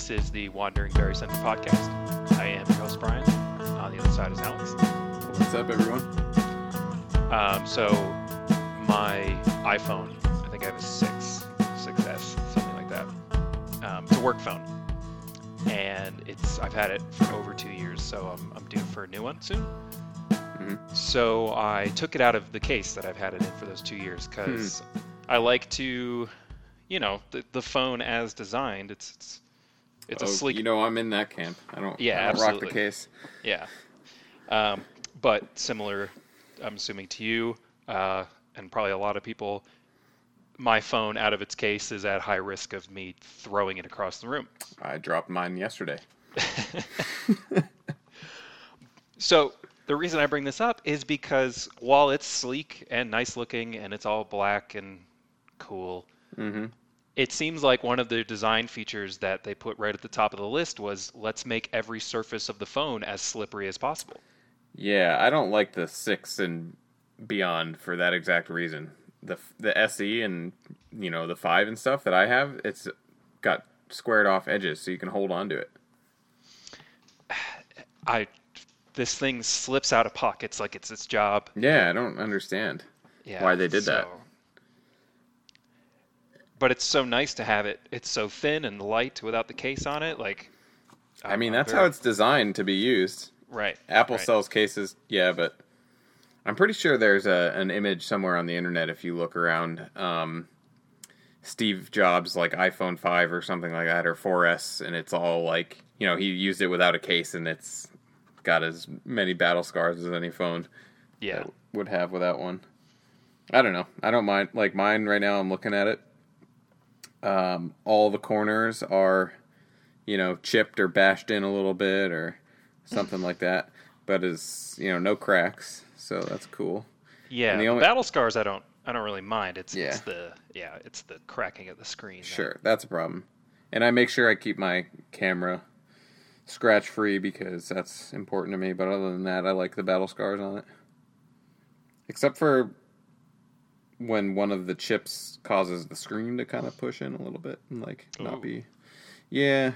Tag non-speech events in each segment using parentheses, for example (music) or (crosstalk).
This is the Wandering Berry Center podcast. I am your host, Brian. On the other side is Alex. What's up, everyone? Um, so, my iPhone, I think I have a 6, 6S, something like that. Um, it's a work phone. And it's I've had it for over two years, so I'm, I'm due for a new one soon. Mhm. So I took it out of the case that I've had it in for those two years because I like to, you know, the, the phone as designed. It's it's, it's a Oh, sleek You know, I'm in that camp. I don't. Yeah, I don't rock the case. Yeah. Um, but similar, I'm assuming to you, uh, and probably a lot of people, my phone out of its case is at high risk of me throwing it across the room. I dropped mine yesterday. (laughs) So the reason I bring this up is because while it's sleek and nice looking and it's all black and cool, Mm-hmm. It seems like one of the design features that they put right at the top of the list was let's make every surface of the phone as slippery as possible. Yeah, I don't like the six and beyond for that exact reason. The the SE and you know the five and stuff that I have, it's got squared off edges, so you can hold on to it. (sighs) I this thing slips out of pockets like it's its job. Yeah, I don't understand. Yeah, Why they did that. But it's so nice to have it. It's so thin and light without the case on it. Like, I mean, I'm that's very- how it's designed to be used. right. Apple right. sells cases, yeah, but I'm pretty sure there's a an image somewhere on the internet if you look around. Um, Steve Jobs like iPhone five or something like that, or 4S, and it's all like you know he used it without a case, and it's got as many battle scars as any phone Yeah. would have without one. I don't know. I don't mind. Like mine right now, I'm looking at it. Um, all the corners are, you know, chipped or bashed in a little bit or something like that. But is you know no cracks, so that's cool. Yeah. And the only- battle scars, I don't. I don't really mind. It's, it's Yeah. the yeah, it's the cracking of the screen. that- Sure, that's a problem. And I make sure I keep my camera scratch free because that's important to me. But other than that, I like the battle scars on it. Except for when one of the chips causes the screen to kind of push in a little bit and like Ooh. not be. Yeah.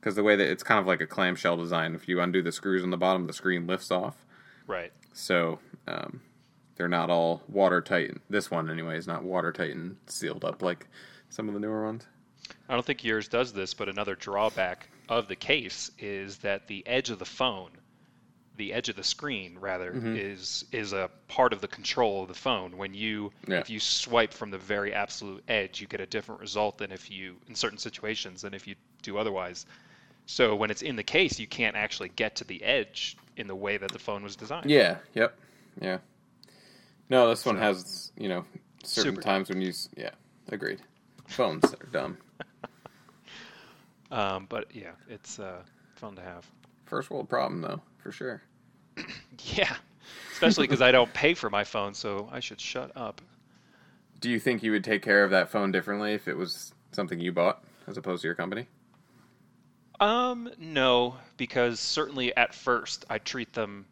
Because the way that it's kind of like a clamshell design. If you undo the screws on the bottom, the screen lifts off. Right. So um, they're not all watertight. This one, anyway, is not watertight and sealed up like some of the newer ones. I don't think yours does this, but another drawback of the case is that the edge of the phone, the edge of the screen rather, Mhm. is is a part of the control of the phone. When you Yeah. if you swipe from the very absolute edge, you get a different result than if you in certain situations than if you do otherwise. So when it's in the case, you can't actually get to the edge in the way that the phone was designed. Yeah. Yep. Yeah. No, this one has you know certain Super times when you. Yeah. Agreed. (laughs) Phones are dumb. (laughs) Um, but yeah, it's uh, fun to have. First world problem though, for sure. (clears throat) Yeah, especially because I don't pay for my phone, so I should shut up. Do you think you would take care of that phone differently if it was something you bought as opposed to your company? Um, no, because certainly at first I treat them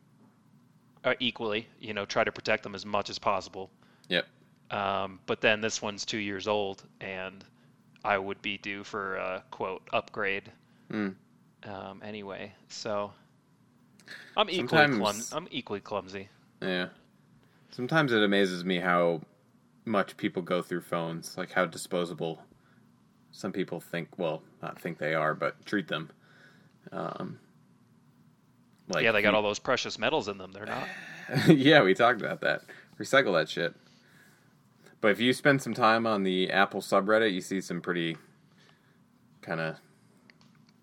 uh, equally. You know, try to protect them as much as possible. Yep. Um, but then this one's two years old, and I would be due for a quote upgrade. Mm. Um, anyway, so I'm equally clum- Sometimes- I'm equally clumsy. Yeah. Sometimes it amazes me how much people go through phones, like how disposable some people think, well, not think they are, but treat them. Um, like yeah, they got all those precious metals in them. They're not. (laughs) yeah, we talked about that. Recycle that shit. But if you spend some time on the Apple subreddit, you see some pretty kind of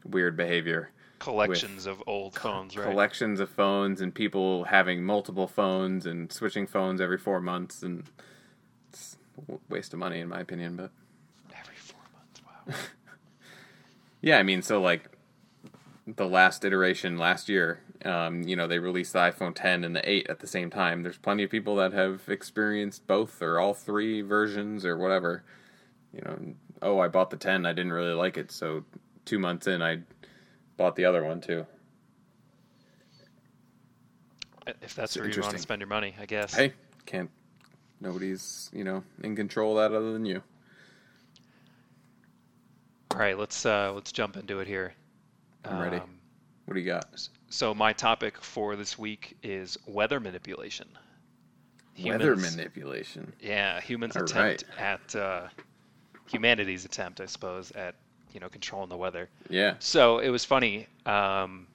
weird behavior. Collections of old phones, right? Collections of phones and people having multiple phones and switching phones every four months, and it's a waste of money in my opinion. But Every four months. Wow. (laughs) yeah, I mean, so like the last iteration last year, um, you know, they released the iPhone 10 and the 8 at the same time. There's plenty of people that have experienced both or all three versions or whatever. You know, oh, I bought the 10, I didn't really like it, so two months in, I bought the other one too. if that's It's where you want to spend your money, I guess. Hey, can't. Nobody's you know in control of that other than you. All right, let's uh, let's jump into it here. I'm ready. Um, What do you got? So my topic for this week is weather manipulation. Weather manipulation. Yeah, humans' All attempt at uh, humanity's attempt, I suppose, at you know controlling the weather. Yeah. So it was funny. Um,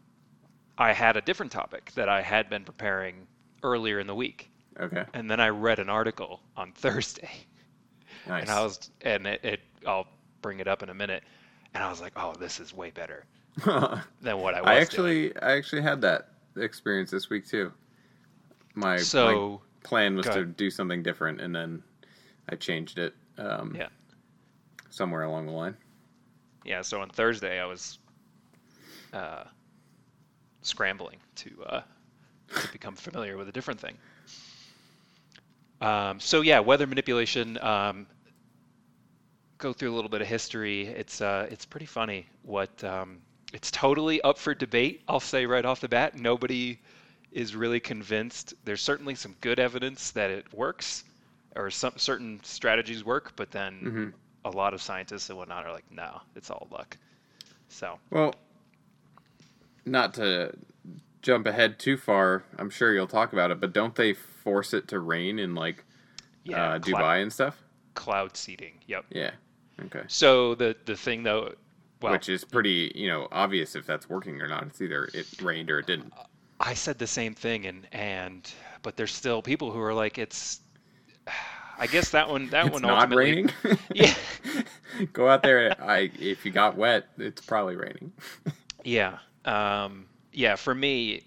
I had a different topic that I had been preparing earlier in the week, Okay. and then I read an article on (laughs) Thursday, Nice. and I was, and it, it, I'll bring it up in a minute, and I was like, oh, this is way better (laughs) than what I was. I doing. actually, I actually had that experience this week too. My, my So, plan was to do something different, and then I changed it um, yeah, somewhere along the line. Yeah. So on Thursday, I was uh, scrambling to uh, to become familiar with a different thing. Um, so yeah, weather manipulation. Um, go through a little bit of history. It's uh, it's pretty funny. What um, it's totally up for debate. I'll say right off the bat, nobody is really convinced. There's certainly some good evidence that it works, or some certain strategies work, but then Mhm. A lot of scientists and whatnot are like, no, it's all luck. So Well, not to jump ahead too far, I'm sure you'll talk about it, but don't they force it to rain in like yeah, uh, Dubai and stuff? cloud seeding. Yep. Yeah. Okay. So the the thing though, well, Which is pretty, you know, obvious if that's working or not. It's either it rained or it didn't. I said the same thing, and and but there's still people who are like, it's. I guess that one that It's one not raining. (laughs) Yeah. (laughs) Go out there. I if you got wet, it's probably raining. (laughs) Yeah. Um, yeah. For me,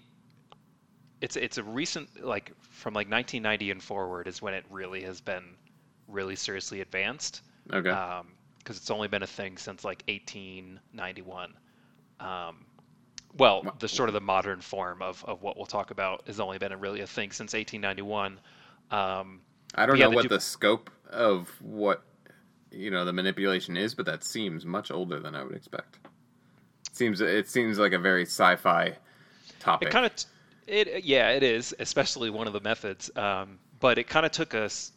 it's it's a recent like from like 1990 and forward is when it really has been really seriously advanced. Okay. because it's only been a thing since like 1891. Um, well, the sort of the modern form of, of what we'll talk about has only been a, really a thing since 1891. Um, I don't know what Du- the scope of what you know the manipulation is, but that seems much older than I would expect. Seems it seems like a very sci-fi topic. it kind of, it yeah, it is, especially one of the methods. Um, but it kind of took a s-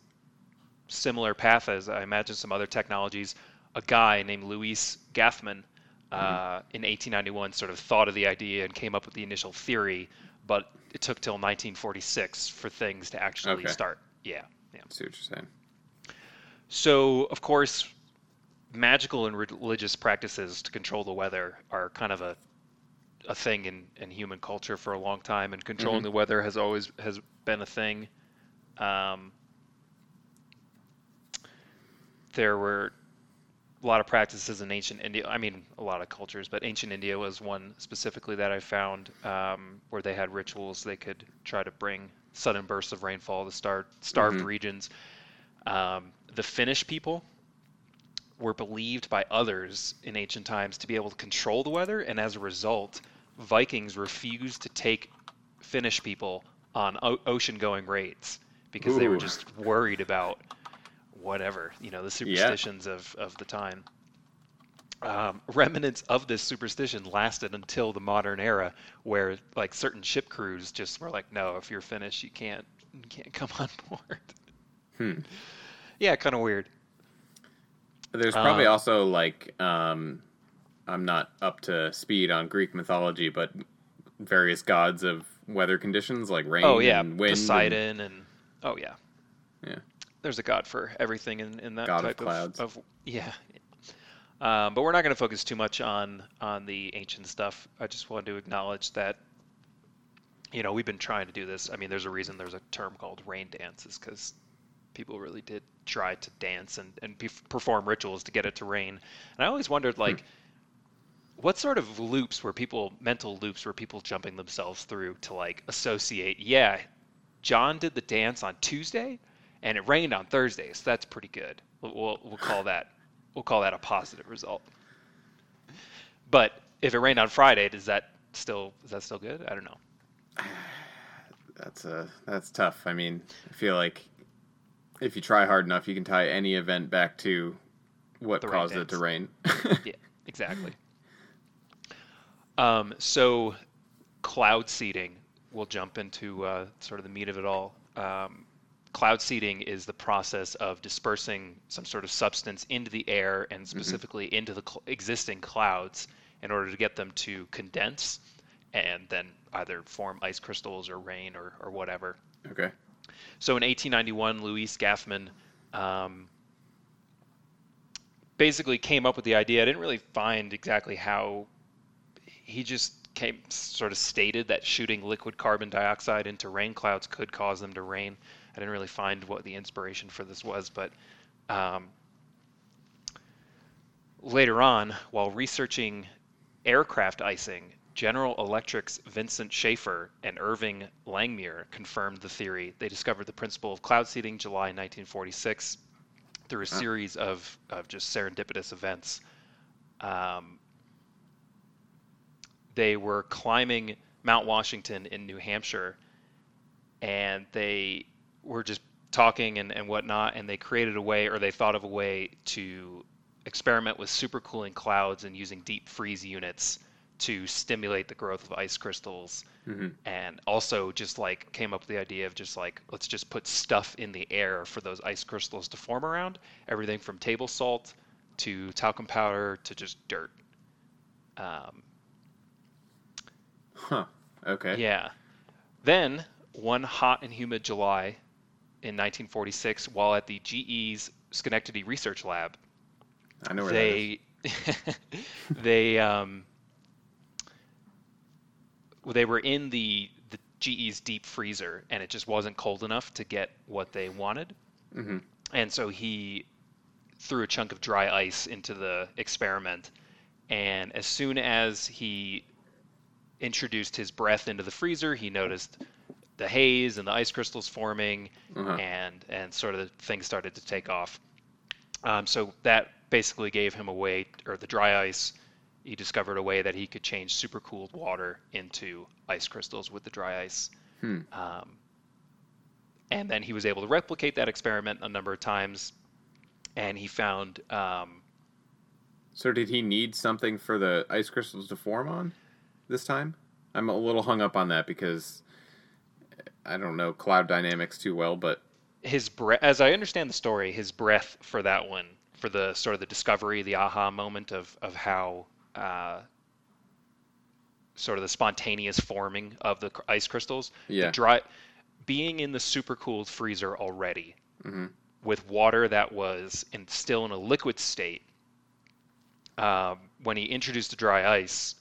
similar path as I imagine some other technologies. A guy named Luis Gathmann uh, in 1891 sort of thought of the idea and came up with the initial theory, but it took till 1946 for things to actually Okay. start. Yeah, yeah. see what you're saying. So, of course, magical and religious practices to control the weather are kind of a a thing in, in human culture for a long time, and controlling Mhm. the weather has always has been a thing. Um, there were a lot of practices in ancient India. I mean, a lot of cultures, but ancient India was one specifically that I found um, where they had rituals they could try to bring sudden bursts of rainfall the start starved Mhm. regions. Um, the Finnish people were believed by others in ancient times to be able to control the weather, and as a result, Vikings refused to take Finnish people on o- ocean-going raids because they were just worried about whatever you know the superstitions of of the time. Um, remnants of this superstition lasted until the modern era, where like certain ship crews just were like, "No, if you're Finnish, you can't you can't come on (laughs) board." Hmm. Yeah, kind of weird. There's probably Um, also like um, I'm not up to speed on Greek mythology, but various gods of weather conditions like rain Oh yeah, and wind. Poseidon and oh yeah, Yeah. There's a god for everything in, in that God of type clouds. of, yeah. Um, but we're not going to focus too much on on the ancient stuff. I just wanted to acknowledge that you know we've been trying to do this. I mean, there's a reason there's a term called rain dances because people really did try to dance and and pe- perform rituals to get it to rain. And I always wondered like. What sort of loops were people mental loops were people jumping themselves through to like associate? Yeah, John did the dance on Tuesday, and it rained on Thursday, so that's pretty good. We'll, we'll call that we'll call that a positive result. But if it rained on Friday, does that still is that still good? I don't know. (sighs) That's uh that's tough. I mean, I feel like if you try hard enough, you can tie any event back to what The caused it to rain. (laughs) Yeah, exactly. Um, so cloud seeding, we'll jump into uh, sort of the meat of it all. Um, cloud seeding is the process of dispersing some sort of substance into the air and Mm-hmm. specifically into the cl- existing clouds in order to get them to condense and then either form ice crystals or rain or, or whatever. Okay. So in 1891, Louis Gathmann um, basically came up with the idea. I didn't really find exactly how he just came sort of stated that shooting liquid carbon dioxide into rain clouds could cause them to rain. I didn't really find what the inspiration for this was, but um, later on, while researching aircraft icing, General Electric's Vincent Schaefer and Irving Langmuir confirmed the theory. They discovered the principle of cloud seeding July 1946 through a series of, of just serendipitous events. Um, they were climbing Mount Washington in New Hampshire, and they were just talking and, and whatnot, and they created a way, or they thought of a way to experiment with supercooling clouds and using deep freeze units to stimulate the growth of ice crystals Mm-hmm. and also just like came up with the idea of just like let's just put stuff in the air for those ice crystals to form around everything from table salt to talcum powder to just dirt um, Huh. Okay. yeah then one hot and humid july in 1946 while at the ge's schenectady research lab I know where that is. they (laughs) they um they were in the the GE's deep freezer and it just wasn't cold enough to get what they wanted. Mhm. And so he threw a chunk of dry ice into the experiment and as soon as he introduced his breath into the freezer, he noticed the haze and the ice crystals forming Uh-huh. and and sort of things started to take off. Um, so that basically gave him a way, or the dry ice, he discovered a way that he could change supercooled water into ice crystals with the dry ice. Hmm. Um, and then he was able to replicate that experiment a number of times, and he found um, So did he need something for the ice crystals to form on this time? I'm a little hung up on that because I don't know cloud dynamics too well, but his breath, as I understand the story, his breath for that one, for the sort of the discovery, the aha moment of of how uh, sort of the spontaneous forming of the ice crystals, Yeah. the dry, being in the supercooled freezer already Mhm. with water that was in, still in a liquid state. Um, when he introduced the dry ice,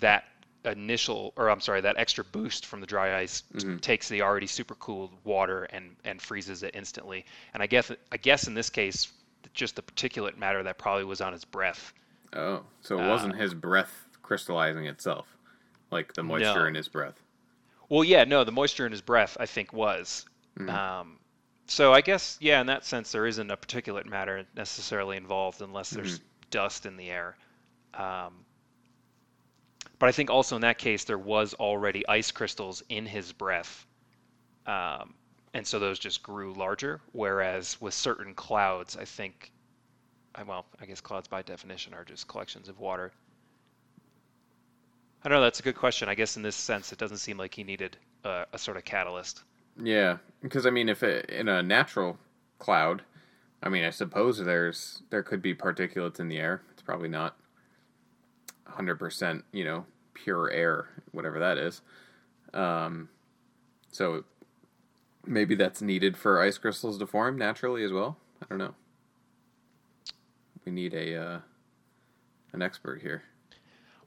that initial, or I'm sorry, that extra boost from the dry ice t- Mhm. takes the already supercooled water and and freezes it instantly. And I guess I guess in this case, just the particulate matter that probably was on his breath. oh, so it Uh, wasn't his breath crystallizing itself, like the moisture No. in his breath. Well, yeah, no, the moisture in his breath, I think, was. Mhm. Um, so I guess, yeah, in that sense, there isn't a particulate matter necessarily involved unless there's dust in the air. Um, but I think also in that case, there was already ice crystals in his breath. Um, and so those just grew larger. Whereas with certain clouds, I think, well, I guess clouds by definition are just collections of water. I don't know. That's a good question. I guess in this sense, it doesn't seem like he needed a, a sort of catalyst. Yeah, because I mean, if it, in a natural cloud, I mean, I suppose there's there could be particulates in the air. It's probably not hundred percent, you know, pure air, whatever that is. Um, so maybe that's needed for ice crystals to form naturally as well. I don't know. We need a uh, an expert here.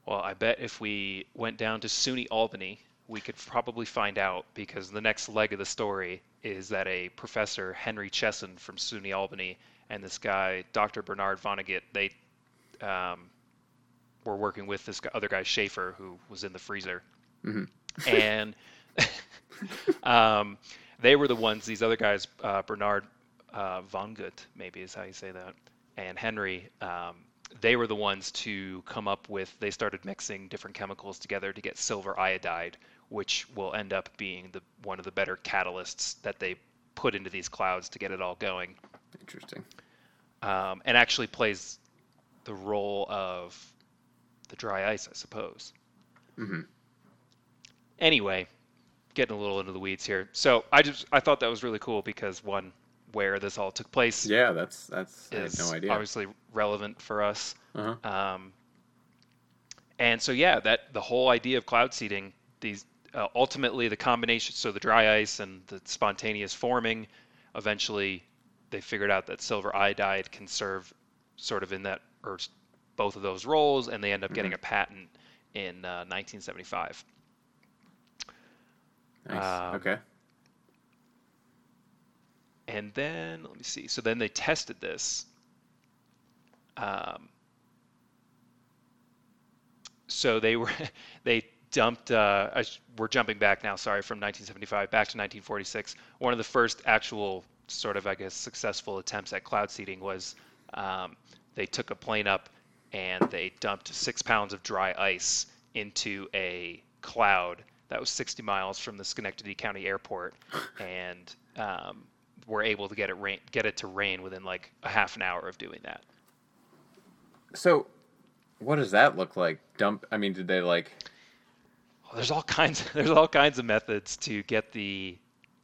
Well, I bet if we went down to SUNY Albany, we could probably find out because the next leg of the story is that a professor, Henry Chessin from SUNY Albany, and this guy, Dr. Bernard Vonnegut, they um, were working with this other guy, Schaefer, who was in the freezer. Mhm. And (laughs) um, they were the ones, these other guys, uh, Bernard uh, Vonnegut, maybe is how you say that, and Henry, um, they were the ones to come up with, they started mixing different chemicals together to get silver iodide, which will end up being the one of the better catalysts that they put into these clouds to get it all going. Interesting. Um, and actually plays the role of the dry ice, I suppose. hmm Anyway, getting a little into the weeds here. So I just I thought that was really cool because one, where this all took place Yeah, that's that's I had is no idea. obviously relevant for us. Uh-huh. Um, and so yeah, that the whole idea of cloud seeding, these uh, ultimately the combination, so the dry ice and the spontaneous forming, eventually they figured out that silver iodide can serve sort of in that or both of those roles, and they end up getting a patent in uh, 1975. Nice. um, okay. And then let me see. So then they tested this. Um, so they were (laughs) they dumped. Uh, we're jumping back now. Sorry, from 1975 back to 1946. One of the first actual sort of I guess successful attempts at cloud seeding was um, they took a plane up and they dumped six pounds of dry ice into a cloud that was 60 miles from the Schenectady County Airport, (laughs) and um, were able to get it rain, get it to rain within like a half an hour of doing that. So, what does that look like? Dump. I mean, did they like? Well, there's all kinds. (laughs) There's all kinds of methods to get the.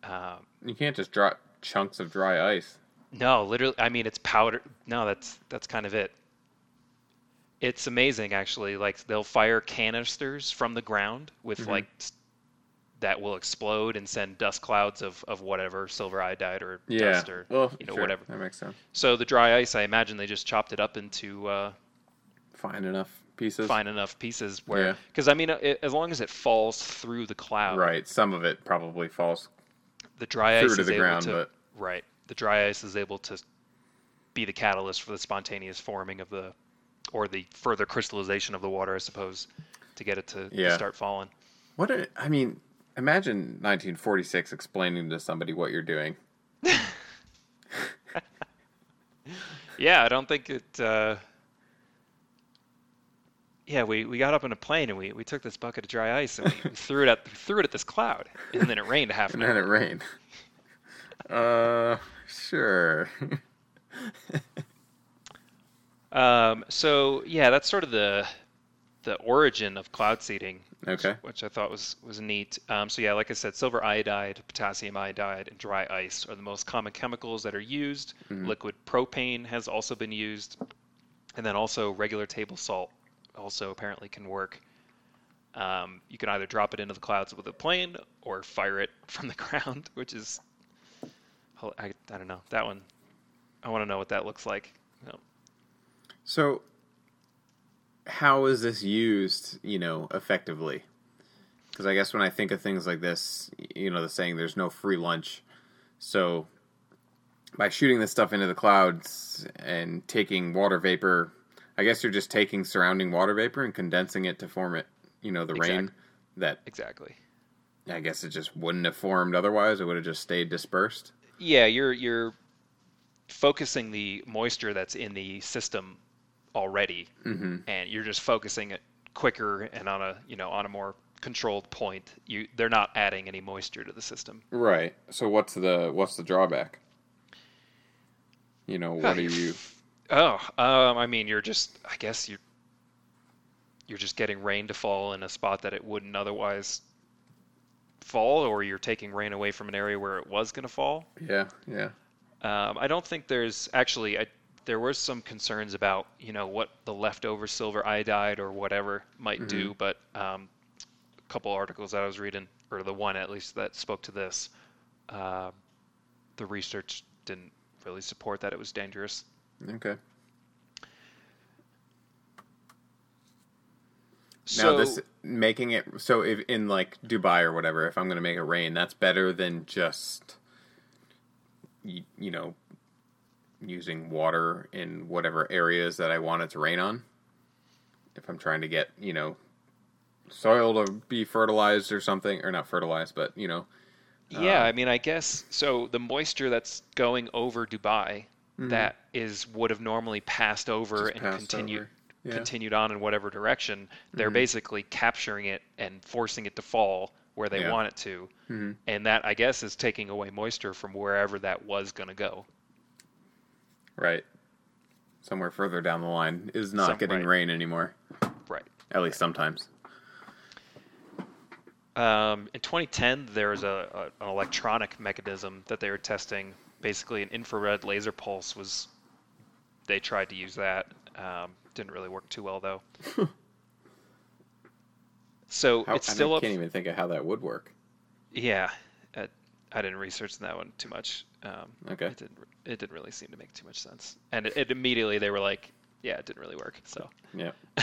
Um, You can't just drop chunks of dry ice. no, literally. I mean, it's powder. No, that's that's kind of it. It's amazing, actually. Like they'll fire canisters from the ground with Mhm. like that will explode and send dust clouds of, of whatever silver iodide or Yeah. dust or well, you know sure, whatever. That makes sense. So the dry ice, I imagine they just chopped it up into uh, Fine enough pieces. fine enough pieces where, Yeah. because I mean, it, as long as it falls through the cloud, Right. Some of it probably falls the dry through ice to is the able ground, to but right. The dry ice is able to be the catalyst for the spontaneous forming of the, or the further crystallization of the water, I suppose, to get it to, to Yeah. start falling. what? A, I mean, imagine 1946 explaining to somebody what you're doing. (laughs) Yeah, I don't think it. Uh, yeah, we, we got up in a plane and we, we took this bucket of dry ice and we, we threw it at threw it at this cloud, and then it rained half an hour. And then it rained. (laughs) uh, sure. (laughs) Um, so yeah, that's sort of the the origin of cloud seeding, okay. which I thought was was neat. Um, so yeah, like I said, silver iodide, potassium iodide, and dry ice are the most common chemicals that are used. Mhm. Liquid propane has also been used, and then also regular table salt also apparently can work. Um, you can either drop it into the clouds with a plane or fire it (laughs) from the ground, which is I, I don't know that one. I want to know what that looks like. So, how is this used, you know, effectively? Because I guess when I think of things like this, you know, the saying "there's no free lunch." So, by shooting this stuff into the clouds and taking water vapor, I guess you're just taking surrounding water vapor and condensing it to form it, you know, the rain that exactly. I guess it just wouldn't have formed otherwise. It would have just stayed dispersed. Yeah, you're you're focusing the moisture that's in the system already, Mm-hmm. and you're just focusing it quicker and on a you know on a more controlled point. You they're not adding any moisture to the system. Right. So what's the what's the drawback? You know, what are you? Oh, um, I mean, you're just I guess you're you're just getting rain to fall in a spot that it wouldn't otherwise fall, or you're taking rain away from an area where it was going to fall. Yeah, yeah. Um, I don't think there's actually. I, there were some concerns about you know what the leftover silver iodide or whatever might do, but um, a couple articles that I was reading, or the one at least that spoke to this, uh, the research didn't really support that it was dangerous. Okay. So now this making it so if in like Dubai or whatever, if I'm going to make it rain, that's better than just you, you know using water in whatever areas that I want it to rain on. If I'm trying to get you know soil to be fertilized or something, or not fertilized, but you know, yeah, um, I mean, I guess so. The moisture that's going over Dubai, Mhm. that is would have normally passed over Just and passed continued over. Yeah. continued on in whatever direction, they're Mhm. basically capturing it and forcing it to fall where they Yeah. want it to. Mhm. And that, I guess, is taking away moisture from wherever that was going to go. Right, somewhere further down the line is not Some- getting right. rain anymore. Right. At least sometimes. Um, in 2010, there was a, a, an electronic mechanism that they were testing. Basically, an infrared laser pulse was. They tried to use that. Um, didn't really work too well though. (laughs) so How, it's I still up. can't even think of how that would work. Yeah, uh, I didn't research that one too much. Um, Okay. It didn't. It didn't really seem to make too much sense. And it, it immediately they were like, "Yeah, it didn't really work." So. Yeah. (laughs)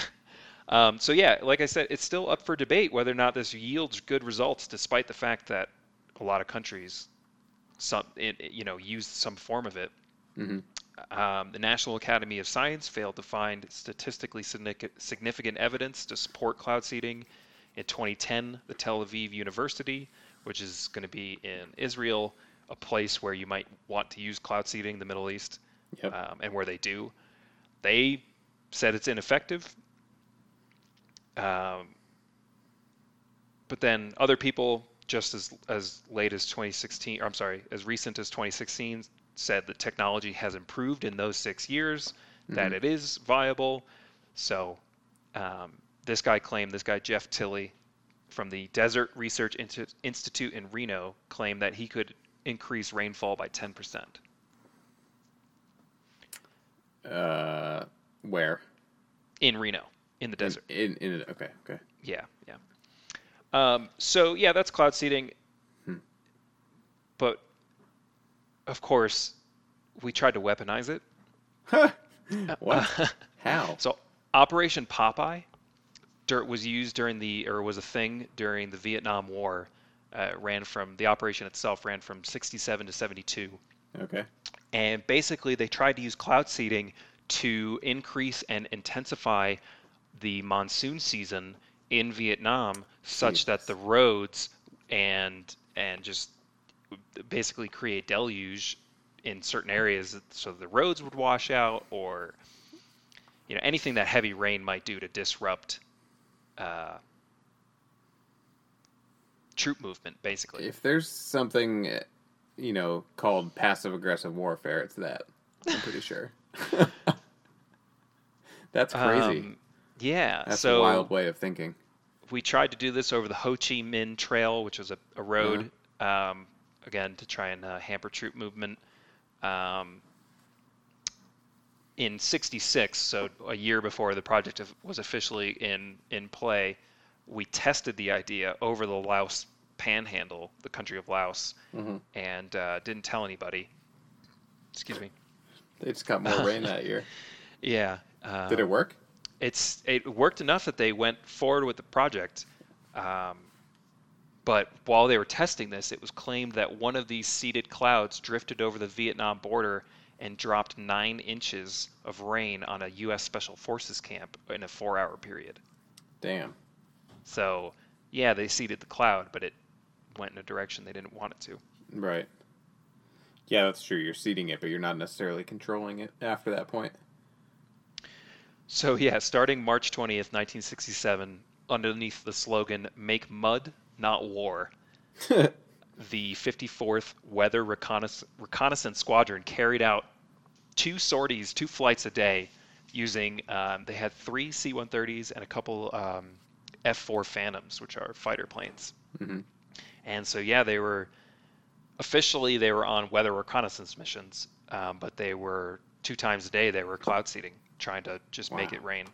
Um, so yeah, like I said, it's still up for debate whether or not this yields good results, despite the fact that a lot of countries, some it, you know, used some form of it. hmm Um, the National Academy of Science failed to find statistically significant significant evidence to support cloud seeding. In 2010, the Tel Aviv University, which is going to be in Israel, a place where you might want to use cloud seeding, the Middle East, Yep. um, and where they do, they said it's ineffective. Um, but then other people, just as as late as 2016, or I'm sorry, as recent as 2016, said the technology has improved in those six years, that Mhm. it is viable. So um, this guy claimed, this guy Jeff Tilley from the Desert Research Institute in Reno claimed that he could increase rainfall by 10%. Uh, where? in Reno, in the desert. In, in, in okay, okay. Yeah, yeah. Um, so yeah, that's cloud seeding. Hmm. But of course, we tried to weaponize it. (laughs) what? How? So Operation Popeye dirt was used during the or was a thing during the Vietnam War. Uh, ran from the operation itself ran from 67 to 72. Okay. And basically, they tried to use cloud seeding to increase and intensify the monsoon season in Vietnam, such that the roads and and just basically create deluge in certain areas, so the roads would wash out, or you know anything that heavy rain might do to disrupt uh, troop movement, basically. If there's something, you know, called passive aggressive warfare, it's that. I'm pretty sure. (laughs) That's crazy. Um, yeah. That's so a wild way of thinking. we tried to do this over the Ho Chi Minh Trail, which was a, a road, Uh-huh. um, again to try and uh, hamper troop movement. Um, in '66, so a year before the project was officially in in play, we tested the idea over the Laos Panhandle, the country of Laos, Mhm. and uh, didn't tell anybody. Excuse me. They just got more rain that year. (laughs) Yeah. Um, Did it work? it's it worked enough that they went forward with the project. Um, but while they were testing this, it was claimed that one of these seeded clouds drifted over the Vietnam border and dropped nine inches of rain on a U.S. Special Forces camp in a four-hour period. Damn. So, yeah, they seeded the cloud, but it went in a direction they didn't want it to. Right. Yeah, that's true. You're seeding it, but you're not necessarily controlling it after that point. So, yeah, starting March 20th, 1967, underneath the slogan "Make mud, not war." (laughs) the 54th Weather Reconnaissance, Reconnaissance Squadron carried out two sorties, two flights a day, using. Um, they had three C-130s and a couple um, F-4 Phantoms, which are fighter planes. hmm And so, yeah, they were officially they were on weather reconnaissance missions, um, but they were two times a day. They were cloud seeding, trying to just make it rain.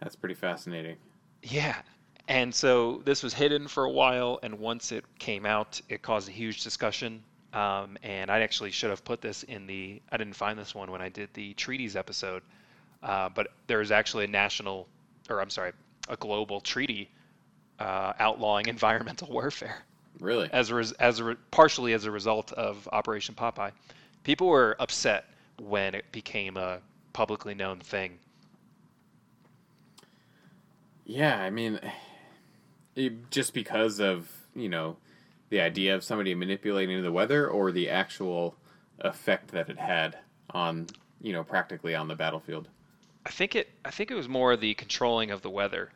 That's pretty fascinating. Yeah. And so this was hidden for a while, and once it came out, it caused a huge discussion. Um, and I actually should have put this in the. I didn't find this one when I did the treaties episode, uh, but there is actually a national, or I'm sorry, a global treaty uh, outlawing (laughs) environmental warfare Really? as a res- as a re- partially as a result of Operation Popeye. People were upset when it became a publicly known thing. Yeah, I mean, (sighs) it, just because of you know the idea of somebody manipulating the weather, or the actual effect that it had on you know practically on the battlefield. I think it. I think it was more the controlling of the weather.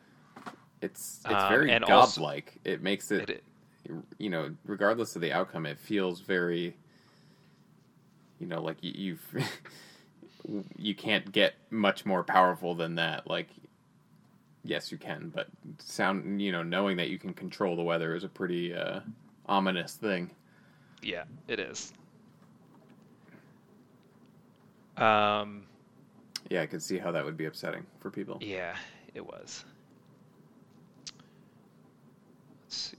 It's it's Um, very and also- godlike. it makes it, It, you know regardless of the outcome, it feels very you know like you, you've (laughs) you can't get much more powerful than that. Like yes, you can, but sound you know knowing that you can control the weather is a pretty uh, ominous thing. Yeah, it is. Um, Yeah, I could see how that would be upsetting for people. yeah, it was. Let's see.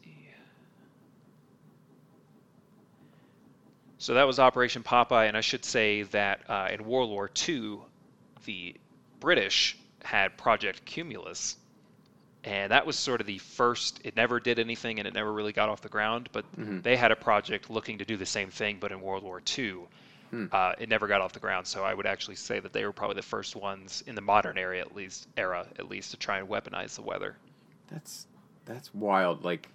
So that was Operation Popeye, and I should say that uh, in World War II, the British had Project Cumulus, and that was sort of the first. It never did anything, and it never really got off the ground. But Mhm. they had a project looking to do the same thing, but in World War II. Hmm. Uh, it never got off the ground, so I would actually say that they were probably the first ones in the modern era, at least era, at least, to try and weaponize the weather. That's that's wild. Like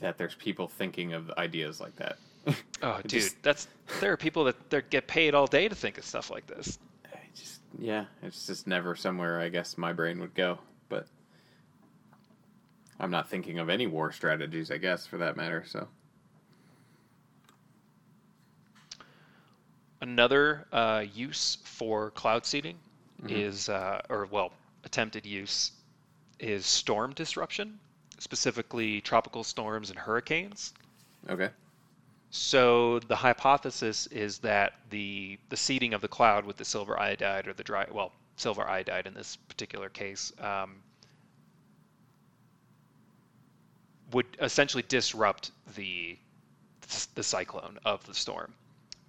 that, there's people thinking of ideas like that. Oh, (laughs) dude, just- that's there are people that that get paid all day to think of stuff like this. I just yeah, it's just never somewhere I guess my brain would go. But I'm not thinking of any war strategies, I guess, for that matter. So Another uh, use for cloud seeding Mhm. is, uh, or well, attempted use is storm disruption, specifically tropical storms and hurricanes. okay, So the hypothesis is that the the seeding of the cloud with the silver iodide or the dry well silver iodide in this particular case um, would essentially disrupt the the cyclone of the storm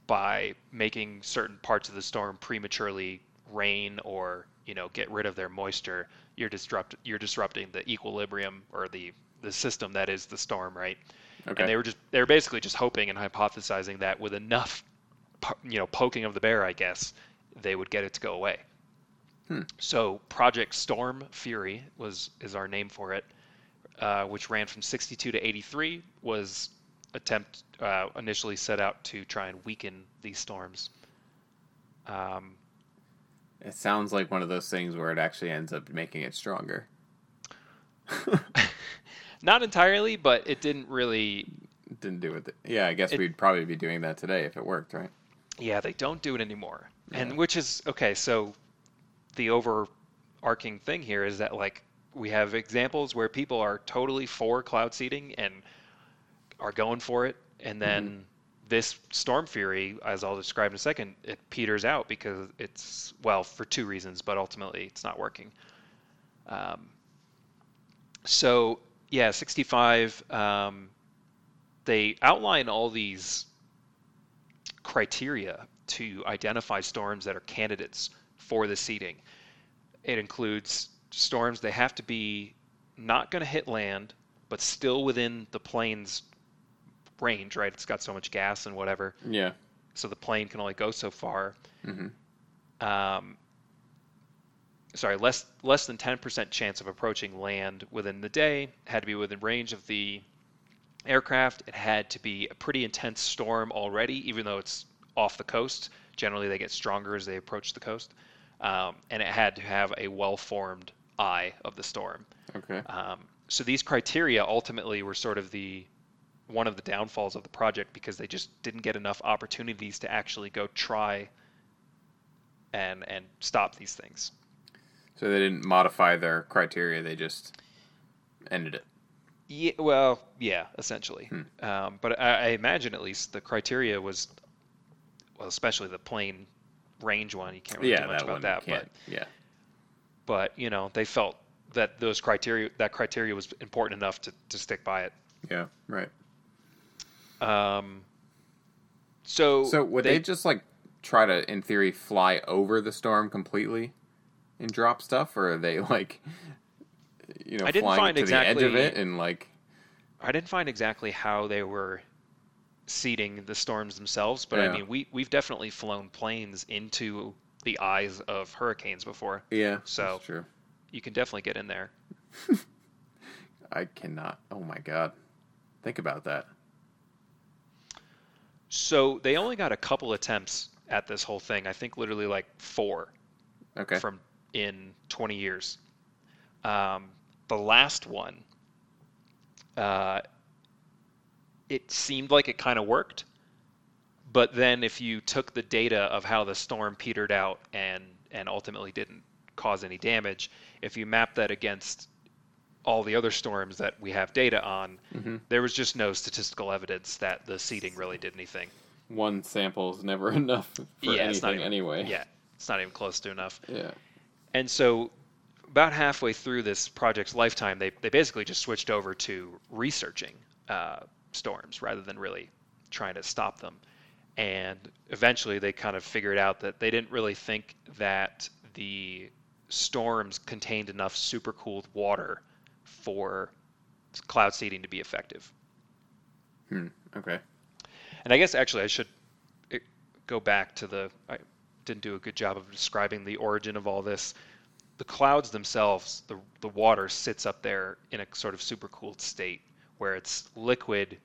by making certain parts of the storm prematurely rain or you know get rid of their moisture you're disrupt you're disrupting the equilibrium or the the system that is the storm right? Okay, and they were just they were basically just hoping and hypothesizing that with enough you know poking of the bear i guess they would get it to go away. Hmm. so project storm fury was is our name for it uh, which ran from 62 to 83 was attempt uh, initially set out to try and weaken these storms um, it sounds like one of those things where it actually ends up making it stronger. (laughs) (laughs) not entirely but it didn't really Didn't do it. Yeah, I guess It- we'd probably be doing that today if it worked, right? Yeah, they don't do it anymore. Yeah. And which is okay, so the overarching thing here is that like we have examples where people are totally for cloud seeding and are going for it and then this storm fury as I'll describe in a second, it peters out because it's well for two reasons, but ultimately it's not working. Um, so yeah, 65 um, they outline all these criteria to identify storms that are candidates for the seeding. It includes storms they have to be not going to hit land, but still within the plane's range, right? It's got so much gas and whatever, Yeah. so the plane can only go so far. Mm-hmm. Um, sorry, less less than 10% chance of approaching land within the day. Had to be within range of the aircraft. It had to be a pretty intense storm already, even though it's off the coast. Generally, they get stronger as they approach the coast. Um, and it had to have a well-formed eye of the storm. Okay. Um, so these criteria ultimately were sort of the one of the downfalls of the project because they just didn't get enough opportunities to actually go try and and stop these things. So they didn't modify their criteria; they just ended it. Yeah, well, yeah, essentially. Hmm. Um, but I, I imagine at least the criteria was, well, especially the plane range one. You can't really yeah, do much that about that, but yeah. but you know they felt that those criteria that criteria was important enough to, to stick by it. Yeah. Right. Um, so So would they, just like try to, in theory, fly over the storm completely and drop stuff, or are they (laughs) like, you know, I didn't flying find to the edge of it and like, I didn't find exactly how they were seeding the storms themselves, but I mean, we we've definitely flown planes into the eyes of hurricanes before. yeah, So-. You can definitely get in there. (laughs) I cannot. Oh my god, think about that. So they only got a couple attempts at this whole thing. I think literally like four Okay. from in 20 years. Um, the last one, uh, it seemed like it kind of worked, but then if you took the data of how the storm petered out and and ultimately didn't cause any damage. If you map that against all the other storms that we have data on, Mm-hmm. there was just no statistical evidence that the seeding really did anything. One sample is never (laughs) enough for yeah, it's not anything even, anyway. Yeah, it's not even close to enough. Yeah. And so, about halfway through this project's lifetime, they, they basically just switched over to researching uh, storms rather than really trying to stop them. And eventually, they kind of figured out that they didn't really think that the storms contained enough supercooled water for cloud seeding to be effective. Hmm. Okay. And I guess actually I should eh, go back to the. I didn't do a good job of describing the origin of all this. The clouds themselves, the the water sits up there in a sort of supercooled state where it's liquid,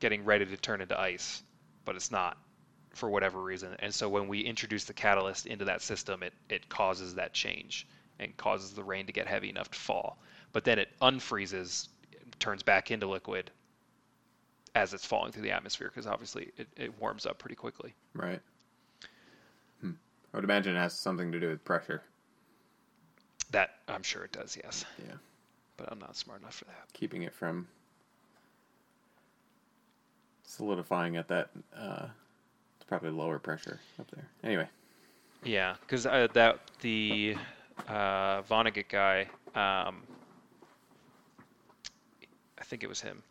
getting ready to turn into ice, but it's not for whatever reason. And so when we introduce the catalyst into that system, it it causes that change and causes the rain to get heavy enough to fall. But then it unfreezes, turns back into liquid, as it's falling through the atmosphere because obviously it, it warms up pretty quickly. Right. Hmm. I would imagine it has something to do with pressure. That I'm sure it does, yes. Yeah. But I'm not smart enough for that. Keeping it from solidifying at that. Uh, it's probably lower pressure up there. Anyway. Yeah, because uh, that the uh, Vonnegut guy, um, I think it was him.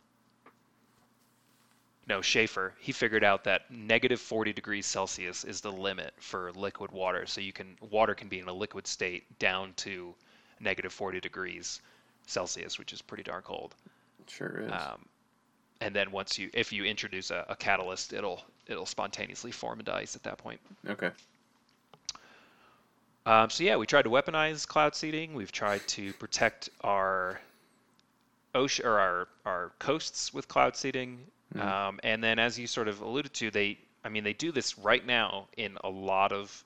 No, Schaefer. He figured out that negative 40 degrees Celsius is the limit for liquid water. So you can water can be in a liquid state down to negative 40 degrees Celsius, which is pretty darn cold. Sure is. Um, and then once you, if you introduce a, a catalyst, it'll it'll spontaneously form into ice at that point. okay. Um, so yeah, we tried to weaponize cloud seeding. We've tried to protect our ocean or our our coasts with cloud seeding. Um, and then, as you sort of alluded to, they I mean they do this right now in a lot of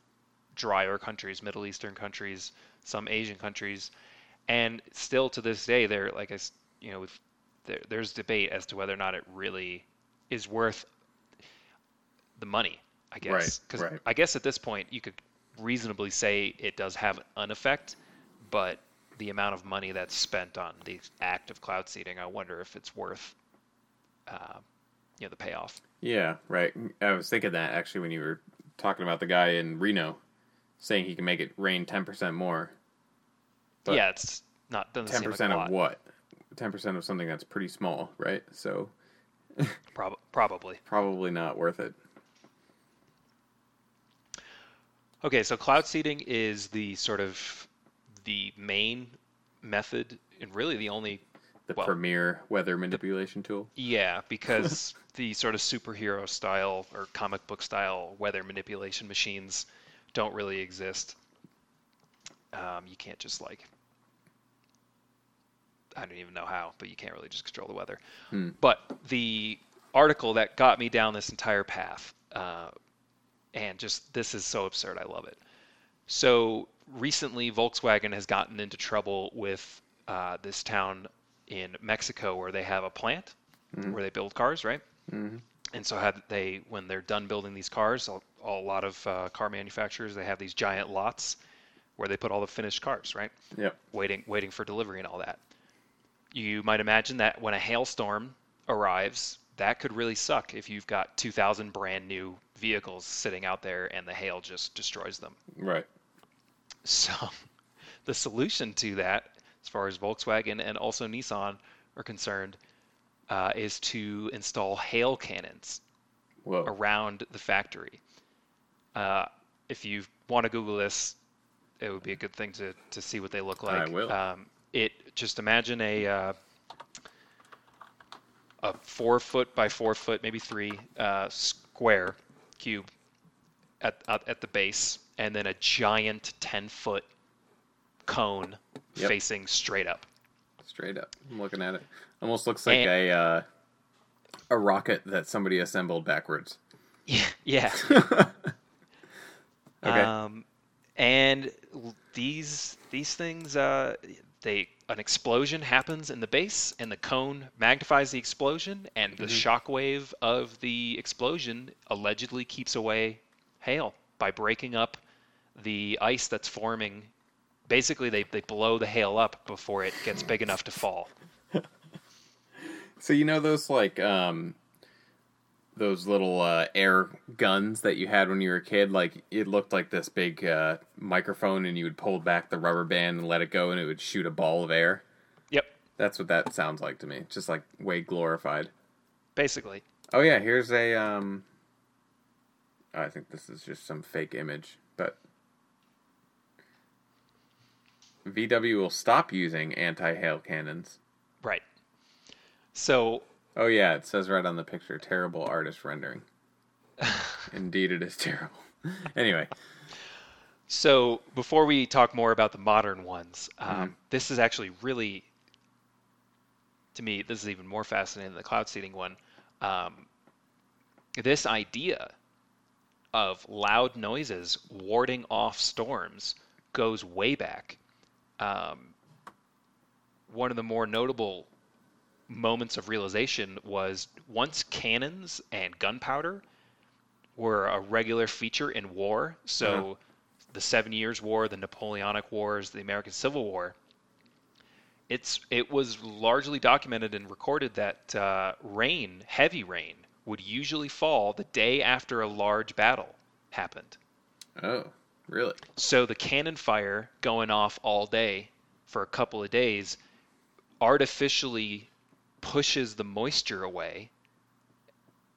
drier countries, Middle Eastern countries, some Asian countries, and still to this day, they're like I you know there, there's debate as to whether or not it really is worth the money. I guess Right, because right. I guess at this point you could reasonably say it does have an effect, but the amount of money that's spent on the act of cloud seeding, I wonder if it's worth, uh, you know, the payoff. Yeah, right. I was thinking that actually when you were talking about the guy in Reno saying he can make it rain 10% more. But yeah, it's not doesn't 10% like a of what? 10% of something that's pretty small, right? So (laughs) Prob- probably. probably not worth it. Okay, so cloud seeding is the sort of the main method and really the only The Well- premier weather manipulation tool. Yeah, (laughs) because the sort of superhero style or comic book style weather manipulation machines don't really exist. Um, you can't just like I don't even know how, but you can't really just control the weather. Hmm. But the article that got me down this entire path, uh, and just this is so absurd, I love it. So recently, Volkswagen has gotten into trouble with uh, this town in Mexico where they have a plant where they build cars, right? hmm And so had they, when they're done building these cars, a, a lot of uh, car manufacturers they have these giant lots where they put all the finished cars, right? Yep. Waiting, waiting for delivery and all that. You might imagine that when a hailstorm arrives, that could really suck if you've got 2,000 brand new vehicles sitting out there and the hail just destroys them. Right. So, (laughs) the solution to that, as far as Volkswagen and also Nissan are concerned, uh, is to install hail cannons Whoa. around the factory. Uh, if you want to Google this, it would be a good thing to, to see what they look like. I will. Um, it just imagine a uh, a four foot by four foot, maybe three uh, square cube at, at at the base, and then a giant ten foot cone Yep. facing straight up. Straight up. I'm looking at it. Almost looks like And- a uh, a rocket that somebody assembled backwards. (laughs) Yeah, (laughs) yeah. Okay. Um, and these these things, uh, they an explosion happens in the base, and the cone magnifies the explosion, and the shockwave of the explosion allegedly keeps away hail by breaking up the ice that's forming basically they, they blow the hail up before it gets big enough to fall. (laughs) So you know those like um those little uh, air guns that you had when you were a kid like it looked like this big uh, microphone and you would pull back the rubber band and let it go and it would shoot a ball of air. Yep, That's what that sounds like to me. Just like way glorified. basically. Oh yeah, here's a um I think this is just some fake image, but VW will stop using anti-hail cannons. Right. So Oh yeah, it says right on the picture, terrible artist rendering. (laughs) Indeed it is terrible. (laughs) anyway, So before we talk more about the modern ones, um, this is actually really, to me, this is even more fascinating than the cloud seeding one. Um, this idea of loud noises warding off storms goes way back. Um, one of the more notable moments of realization was once cannons and gunpowder were a regular feature in war. So Uh-huh. the Seven Years' War, the Napoleonic Wars, the American Civil War. It's it was largely documented and recorded that uh, rain, heavy rain, would usually fall the day after a large battle happened. oh, really? So the cannon fire going off all day for a couple of days artificially pushes the moisture away.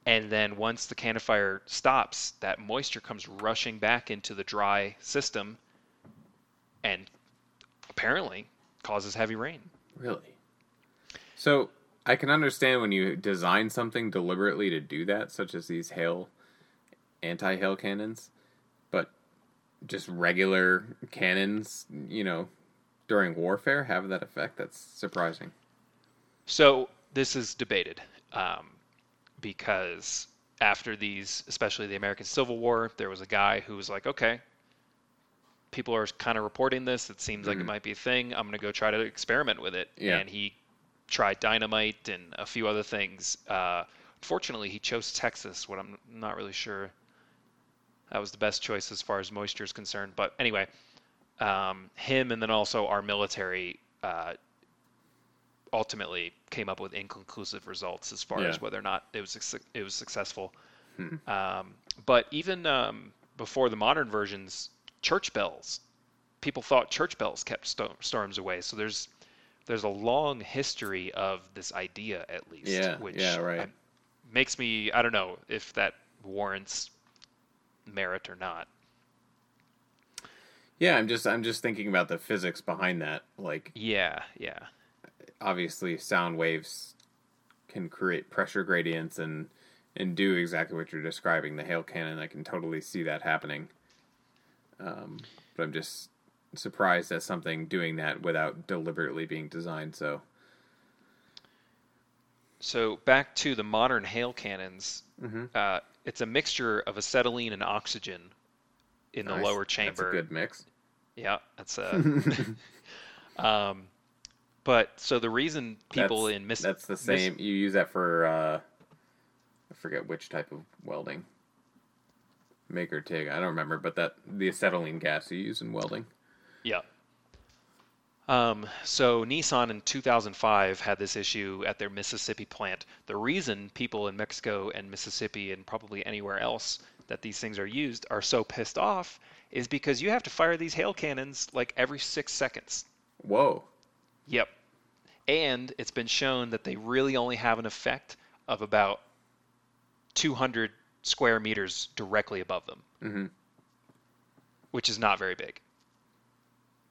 And then once the cannon fire stops, that moisture comes rushing back into the dry system and apparently causes heavy rain. Really? So I can understand when you design something deliberately to do that, such as these hail anti-hail cannons, but just regular cannons, you know, during warfare have that effect. That's surprising. So this is debated um, because after these, especially the American Civil War, there was a guy who was like, okay, people are kind of reporting this. It seems like it might be a thing. I'm going to go try to experiment with it. Yeah. And he tried dynamite and a few other things. Uh, unfortunately, he chose Texas, what I'm not really sure that was the best choice as far as moisture is concerned. But anyway, um, him and then also our military uh, ultimately came up with inconclusive results as far Yeah. as whether or not it was it was successful. Um, but even um, before the modern versions, church bells, people thought church bells kept sto- storms away. So there's there's a long history of this idea at least, Yeah, which yeah, right. uh, makes me I don't know if that warrants merit or not. Yeah, I'm just I'm just thinking about the physics behind that. Like Yeah, yeah. obviously sound waves can create pressure gradients and and do exactly what you're describing. The hail cannon, I can totally see that happening. Um, but I'm just surprised at something doing that without deliberately being designed. So So back to the modern hail cannons. Mm-hmm. Uh, it's a mixture of acetylene and oxygen in the nice. lower chamber. That's a good mix. Yeah, that's a. (laughs) um, but so the reason people that's, in Miss that's the same. You use that for uh, I forget which type of welding. MIG or TIG, I don't remember, but that the acetylene gas you use in welding. Yeah. Um, so Nissan in 2005 had this issue at their Mississippi plant. The reason people in Mexico and Mississippi and probably anywhere else that these things are used are so pissed off is because you have to fire these hail cannons like every six seconds. Whoa. Yep. And it's been shown that they really only have an effect of about 200 square meters directly above them, hmm which is not very big.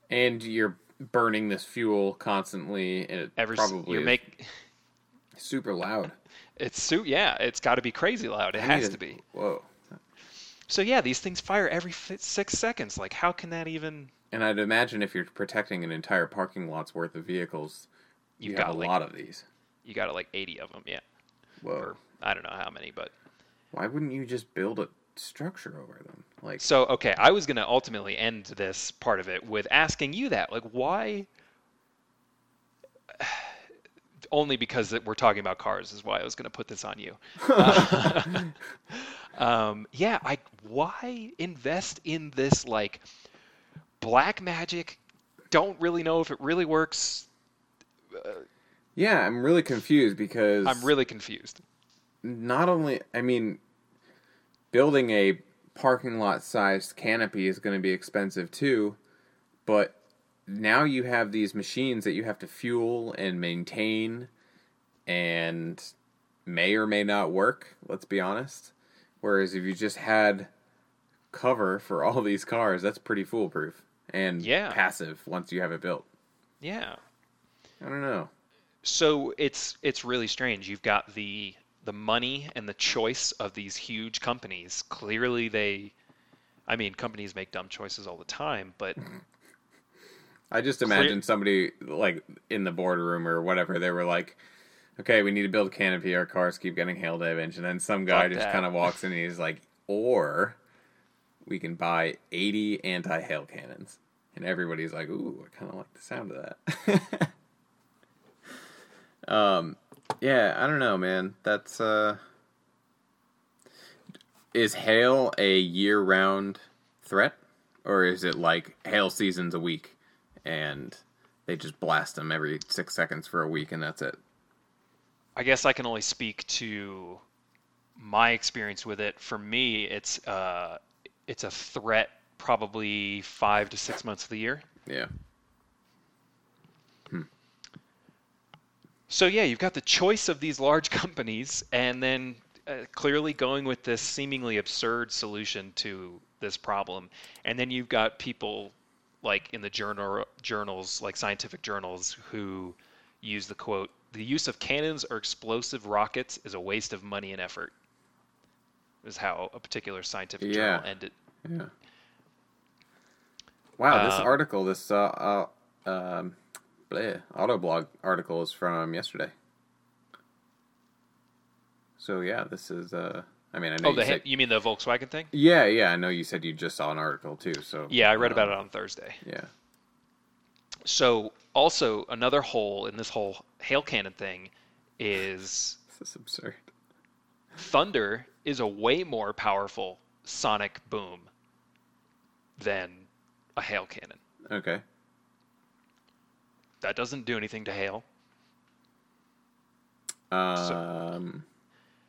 And you're burning this fuel constantly, and it Every s- probably you is make super loud. it's su- yeah, it's got to be crazy loud. It I has to be. Whoa. So yeah, these things fire every six seconds. Like, how can that even? And I'd imagine if you're protecting an entire parking lot's worth of vehicles, You've you got a like lot of these. you got like 80 of them. Yeah, Whoa. or I don't know how many, but Why wouldn't you just build a structure over them? Like, So, okay, I was going to ultimately end this part of it with asking you that. Like, why? (sighs) Only because we're talking about cars is why I was going to put this on you. (laughs) (laughs) um, yeah, I why invest in this like black magic don't really know if it really works. Yeah, I'm really confused because I'm really confused. not only I mean building a parking lot sized canopy is going to be expensive too, but now you have these machines that you have to fuel and maintain and may or may not work, let's be honest. Whereas if you just had cover for all these cars, that's pretty foolproof and Yeah. passive once you have it built. Yeah. I don't know. So it's it's really strange. You've got the the money and the choice of these huge companies. Clearly they I mean, companies make dumb choices all the time, but I just Clear- imagine somebody like in the boardroom or whatever. They were like, "Okay, we need to build a canopy. Our cars keep getting hail damage." And then some guy Fuck just kind of walks in and he's like, "Or we can buy eighty anti-hail cannons." And everybody's like, "Ooh, I kind of like the sound of that." (laughs) um, yeah, I don't know, man. That's uh, is hail a year-round threat, or is it like hail seasons a week, and they just blast them every six seconds for a week, and that's it? I guess I can only speak to my experience with it. For me, it's uh it's a threat probably 5 to 6 months of the year. Yeah, So yeah, you've got the choice of these large (laughs) companies, and then uh, clearly going with this seemingly absurd solution to this problem, and then you've got people like in the journal journals, like scientific journals, who use the quote: "The use of cannons or explosive rockets is a waste of money and effort." Is how a particular scientific journal ended. yeah. Wow, this Uh, article, this uh, uh um, bleh, Autoblog article is from yesterday. So yeah, this is uh, I mean, I know Oh, you the said, you mean the Volkswagen thing? yeah, yeah, I know you said you just saw an article too. So Yeah, I read about um, it on Thursday. Yeah, So also another hole in this whole hail cannon thing is (laughs) this is absurd. thunder is a way more powerful sonic boom than a hail cannon. Okay, That doesn't do anything to hail. um,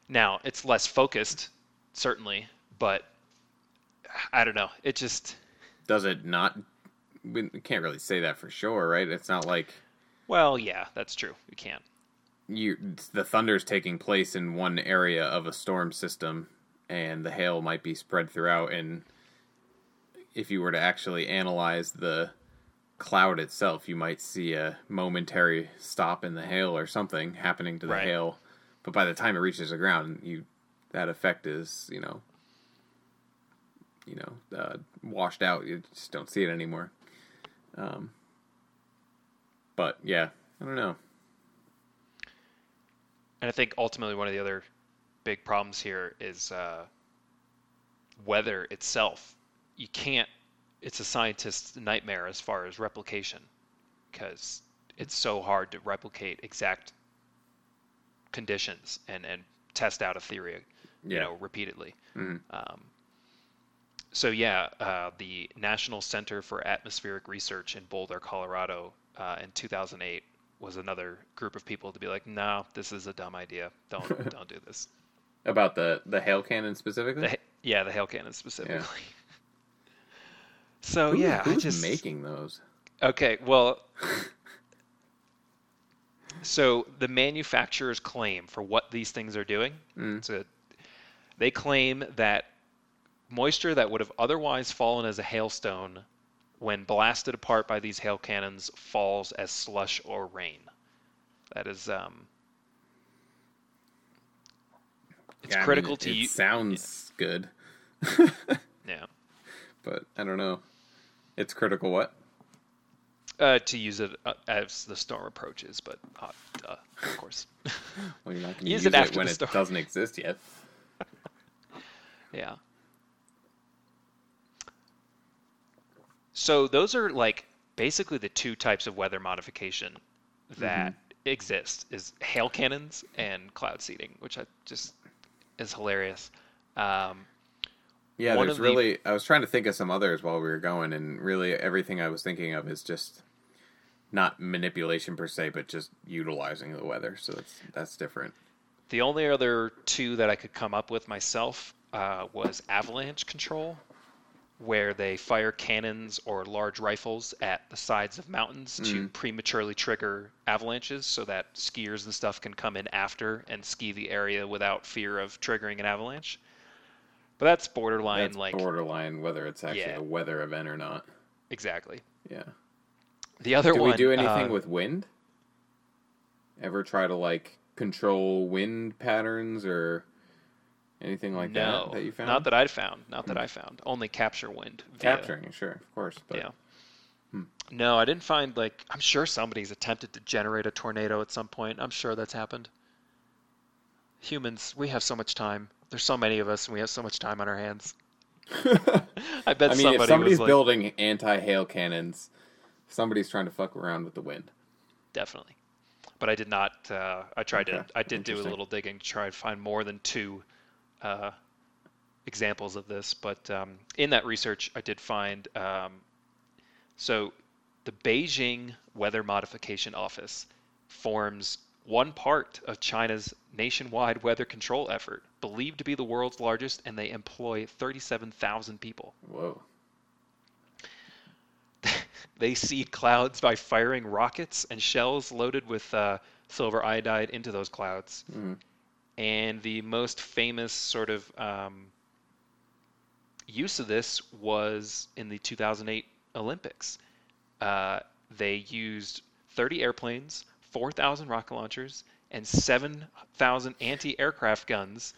Now, it's less focused, certainly, but I don't know. It just does it not? We can't really say that for sure, right? It's not like well, yeah, that's true. You can't. you the thunder's taking place in one area of a storm system and the hail might be spread throughout and if you were to actually analyze the cloud itself you might see a momentary stop in the hail or something happening to the Right. hail but by the time it reaches the ground you that effect is you know you know uh, washed out you just don't see it anymore um but yeah i don't know And I think ultimately one of the other big problems here is uh, weather itself. You can't. It's a scientist's nightmare as far as replication, because it's so hard to replicate exact conditions and and test out a theory, you Yeah. know, repeatedly. Mhm. Um, so yeah, uh, the National Center for Atmospheric Research in Boulder, Colorado, uh, in 2008 was another group of people to be like, no, this is a dumb idea. Don't (laughs) don't do this. About the the hail cannon specifically. The, yeah, the hail cannon specifically. (laughs) So Who- yeah, I who's just making those? okay. Well, (laughs) so the manufacturer's claim for what these things are doing, Mm. it's a, they claim that moisture that would have otherwise fallen as a hailstone when blasted apart by these hail cannons falls as slush or rain. That is um it's Yeah, I mean, critical it, to it you sounds good, (laughs) yeah. but I don't know. It's critical. What? Uh, to use it uh, as the storm approaches, but uh, duh, of course. (laughs) Well, you're not going to Use use, it it, when it doesn't exist yet. (laughs) Yeah. So those are like basically the two types of weather modification that exist is hail cannons and cloud seeding, which I just is hilarious. Um, Yeah, One there's of the- really. I was trying to think of some others while we were going, and really everything I was thinking of is just not manipulation per se, but just utilizing the weather. So that's that's different. The only other two that I could come up with myself uh, was avalanche control, where they fire cannons or large rifles at the sides of mountains to prematurely trigger avalanches so that skiers and stuff can come in after and ski the area without fear of triggering an avalanche. But that's borderline That's like borderline whether it's actually Yeah. a weather event or not. exactly. Yeah. The other Do one we do anything uh, with wind? Ever try to like control wind patterns or anything like no, that that you found? not that I found, not that I found. Only capture wind. via- capturing, sure, of course, but Yeah. No, I didn't find like I'm sure somebody's attempted to generate a tornado at some point. I'm sure that's happened. Humans, we have so much time. There's so many of us and we have so much time on our hands. (laughs) I bet I mean, somebody if somebody's like building anti-hail cannons, somebody's trying to fuck around with the wind. definitely. But I did not uh, I tried to I did do a little digging to try and find more than two uh, examples of this, but um, in that research I did find um, So, the Beijing Weather Modification Office forms one part of China's nationwide weather control effort, believed to be the world's largest, and they employ 37,000 people. Whoa. (laughs) They seed clouds by firing rockets and shells loaded with uh, silver iodide into those clouds. Mhm. And the most famous sort of um, use of this was in the 2008 Olympics. Uh, they used 30 airplanes, 4,000 rocket launchers, and 7,000 anti-aircraft guns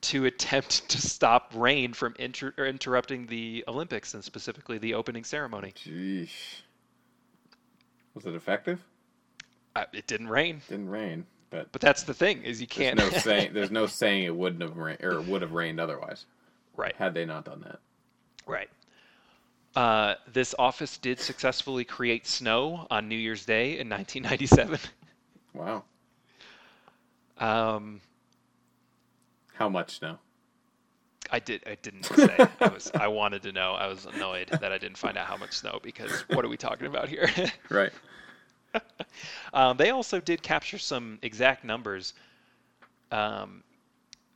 to attempt to stop rain from inter- interrupting the Olympics and specifically the opening ceremony. Jeez. Was it effective? Uh, it didn't rain, Didn't rain, but but that's the thing is you can't. no (laughs) saying there's no saying it wouldn't have rained or would have rained otherwise right, had they not done that. right. Uh, this office did successfully create snow on New Year's Day in 1997. Wow. Um, How much snow? I did. I didn't say. I was. I wanted to know. I was annoyed that I didn't find out how much snow because what are we talking about here? (laughs) Right. um, they also did capture some exact numbers. Um,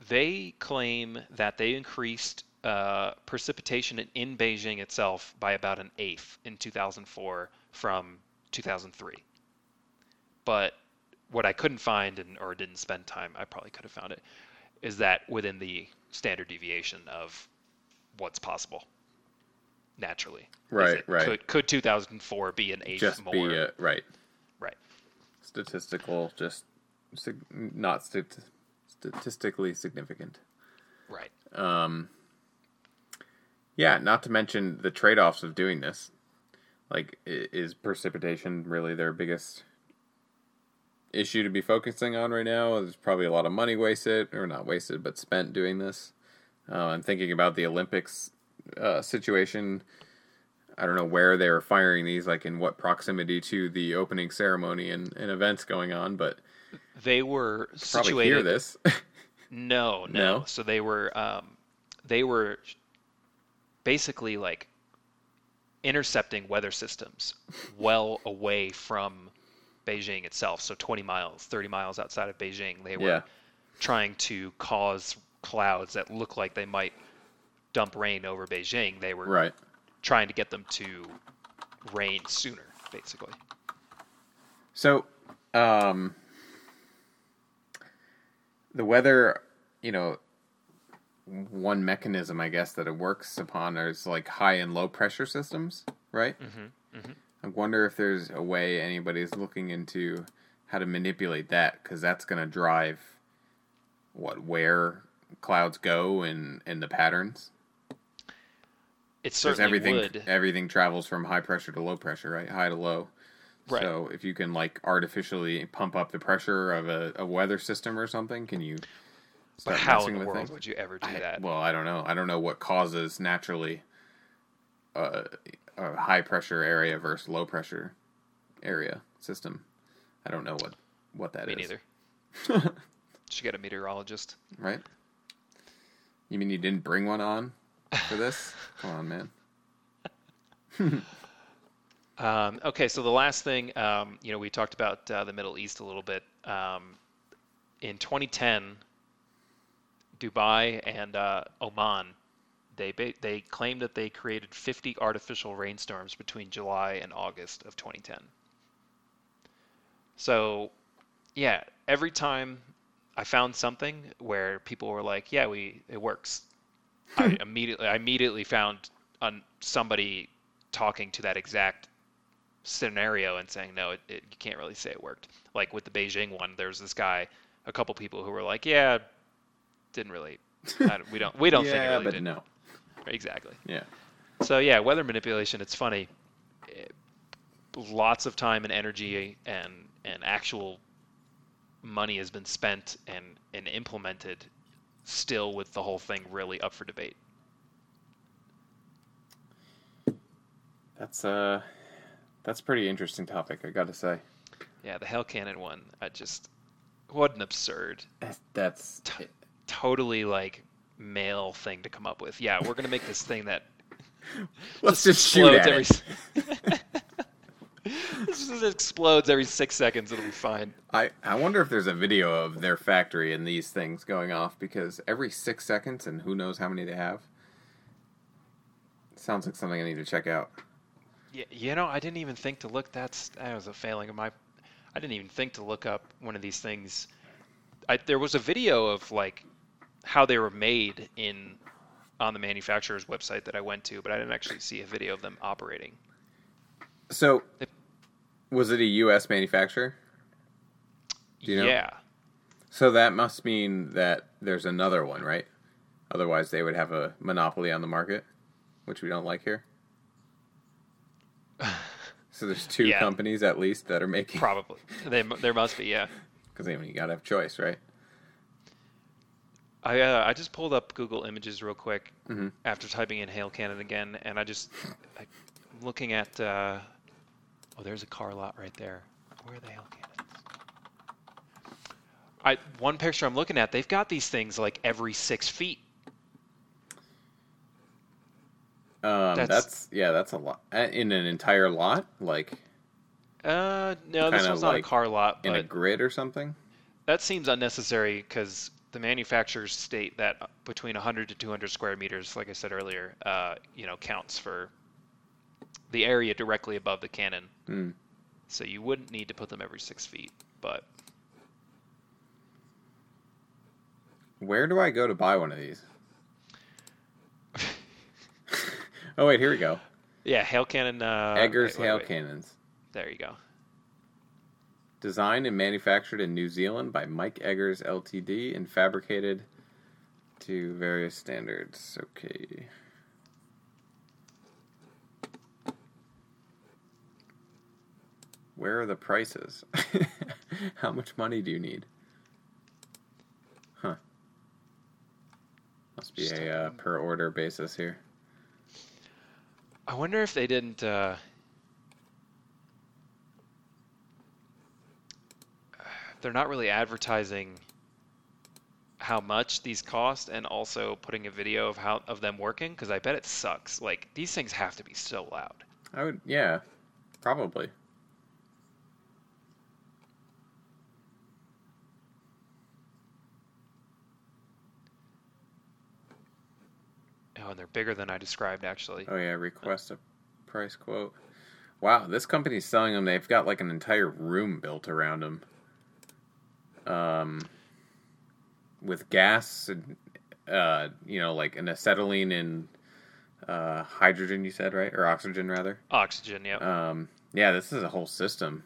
they claim that they increased uh, precipitation in, in Beijing itself by about an eighth in 2004 from 2003. But what I couldn't find and or didn't spend time, I probably could have found it, is that within the standard deviation of what's possible naturally. Right, right. Could, could 2004 be an eighth Just more? be a, right. right. Statistical, just sig- not stat- statistically significant. Right. Um, yeah, not to mention the trade offs of doing this. Like, is precipitation really their biggest issue to be focusing on right now? There's probably a lot of money wasted, or not wasted, but spent doing this. Uh, I'm thinking about the Olympics uh, situation. I don't know where they were firing these, like in what proximity to the opening ceremony and, and events going on, but They were probably situated. hear this. (laughs) No, no, No? So they were um, they were basically like intercepting weather systems well away from Beijing itself. So 20 miles, 30 miles outside of Beijing, they were yeah, trying to cause clouds that look like they might dump rain over Beijing. They were right. trying to get them to rain sooner, basically. So, um, the weather, you know, one mechanism I guess that it works upon is like high and low pressure systems, right? Mm-hmm. Mm-hmm. I wonder if there's a way anybody's looking into how to manipulate that because that's going to drive what where clouds go and and the patterns. It certainly everything would. everything travels from high pressure to low pressure, right? High to low. Right. So if you can like artificially pump up the pressure of a, a weather system or something, can you But how in the world things? would you ever do I- that? Well, I don't know. I don't know what causes naturally uh, a high pressure area versus low pressure area system. I don't know what what that is. Me neither. (laughs) Should get a meteorologist. Right? You mean you didn't bring one on for this? (laughs) Come on, man. (laughs) Um, okay, so the last thing, um, you know, we talked about uh, the Middle East a little bit. Um, in 2010, Dubai and uh, Oman, they ba- they claimed that they created 50 artificial rainstorms between July and August of 2010. So, yeah, every time I found something where people were like, "Yeah, we it works," I immediately I immediately found on somebody talking to that exact scenario and saying, "No, it, it, you can't really say it worked." Like with the Beijing one, there's this guy, a couple people who were like, "Yeah, didn't really, don't- we don't we don't think it (laughs) yeah, really but did." no. Exactly. Yeah. So yeah, weather manipulation. It's funny. It- lots of time and energy and and actual money has been spent and and implemented. Still, with the whole thing really up for debate. That's uh that's a pretty interesting topic, I gotta say. Yeah, the Hail Cannon one. I just what an absurd, That's, that's T- totally like male thing to come up with. Yeah, we're gonna make this thing that (laughs) let's just shoot at every. it. (laughs) This just explodes every six seconds. It'll be fine. I, I wonder if there's a video of their factory and these things going off because every six seconds and who knows how many they have. Sounds like something I need to check out. Yeah, you know, I didn't even think to look. That's that was a failing of my. I didn't even think to look up one of these things. I, there was a video of like how they were made in on the manufacturer's website that I went to, but I didn't actually see a video of them operating. So, was it a U.S. manufacturer? Do you know? Yeah, So that must mean that there's another one, right? Otherwise, they would have a monopoly on the market, which we don't like here. (laughs) So there's two Yeah. companies at least that are making probably. they, there must be. Yeah, (laughs) because I mean you gotta have choice, right? I uh, I just pulled up Google Images real quick Mhm. after typing in Hail Cannon again, and I just I, looking at. Uh, oh, there's a car lot right there. Where are the Hail Cannons? I one picture I'm looking at, they've got these things like every six feet. Um, That's- that's, yeah, that's a lot in an entire lot, like Uh, no, this one's not like a car lot, but in a grid or something. that seems unnecessary because the manufacturers state that between 100 to 200 square meters, like I said earlier, uh, you know, counts for the area directly above the cannon. Hmm. So you wouldn't need to put them every six feet, but Where do I go to buy one of these? (laughs) oh wait, here we go. yeah, hail cannon. Uh, Eggers wait, wait, hail wait. cannons, There you go. Designed and manufactured in New Zealand by Mike Eggers Ltd. and fabricated to various standards. Okay. Where are the prices? (laughs) How much money do you need? Huh. Must be Just a uh, per order basis here. I wonder if they didn't. Uh, they're not really advertising how much these cost, and also putting a video of how of them working, because I bet it sucks. Like these things have to be so loud. I would, yeah, probably. Oh, and they're bigger than I described, actually. Oh yeah, request a price quote. Wow, this company's selling them. They've got like an entire room built around them. Um, with gas and uh, you know, like an acetylene and uh, hydrogen. You said right, or oxygen rather. Oxygen, yep. Um, yeah, this is a whole system,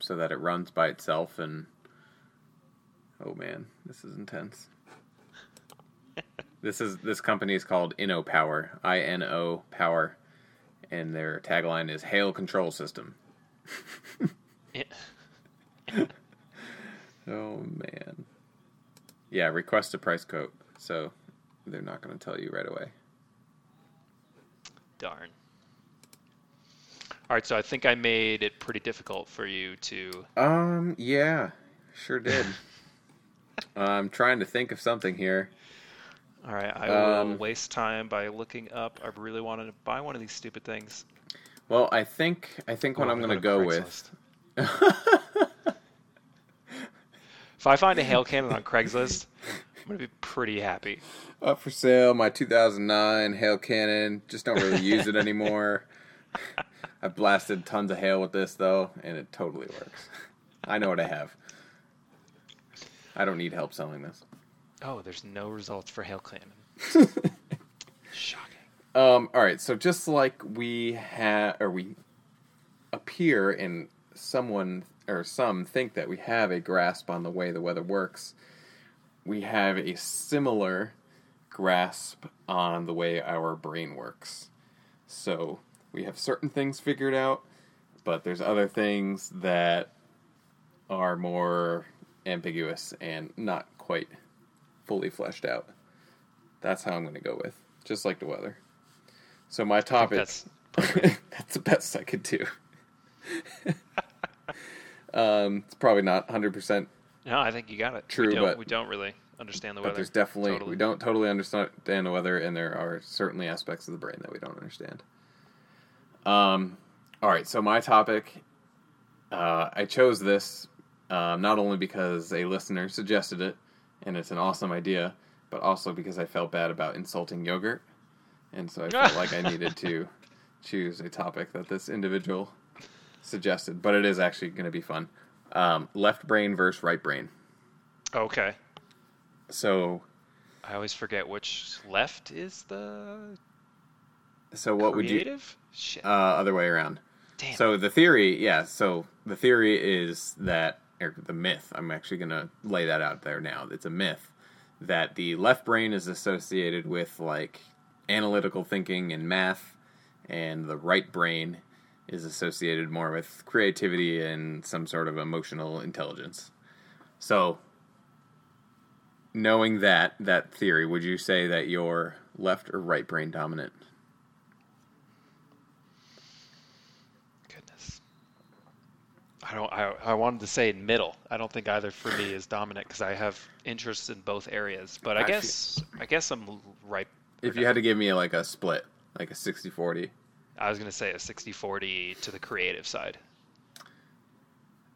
so that it runs by itself. And oh man, this is intense. (laughs) this is this company is called Inno Power, I N O Power, and their tagline is "Hail Control System." Yeah. (laughs) Oh man, yeah. Request a price quote, so they're not going to tell you right away. Darn. All right, so I think I made it pretty difficult for you to. Um, yeah, sure did. (laughs) I'm trying to think of something here. All right, I will Um, waste time by looking up. I really wanted to buy one of these stupid things. Well, I think I think what Oh, I'm going to go go with. (laughs) If I find a hail cannon on (laughs) Craigslist, I'm gonna be pretty happy. Up for sale, my 2009 hail cannon. Just don't really use it anymore. (laughs) I've blasted tons of hail with this though, and it totally works. I know what I have. I don't need help selling this. Oh, there's no results for hail cannon. (laughs) Shocking. Um, all right, so just like we have, or we appear, in someone or some think that we have a grasp on the way the weather works, we have a similar grasp on the way our brain works. So we have certain things figured out, but there's other things that are more ambiguous and not quite fully fleshed out. That's how I'm going to go with, just like the weather. So my topic that's (laughs) that's the best I could do. (laughs) um, it's probably not 100%, No, I think you got it. True, we but- we don't really understand the but weather. there's definitely Totally. we don't totally understand the weather, and there are certainly aspects of the brain that we don't understand. Um, all right, so my topic, uh, I chose this um, not only because a listener suggested it, and it's an awesome idea, but also because I felt bad about insulting yogurt, and so I felt like I (laughs) needed to choose a topic that this individual suggested. But it is actually going to be fun. Um, left brain versus right brain. Okay. So I always forget which left is the So what would you creative. Shit. uh, other way around? Damn. So the theory, yeah. So the theory is that, or the myth. I'm actually going to lay that out there now. It's a myth that the left brain is associated with like analytical thinking and math, and the right brain is associated more with creativity and some sort of emotional intelligence. So, knowing that that theory, would you say that you're left or right brain dominant? Goodness. I don't. I, I wanted to say middle. I don't think either for me is dominant because I have interests in both areas. But I, I feel- guess I guess I'm right. If you had to give me like a split, like a 60-40. I was gonna say a 60-40 to the creative side.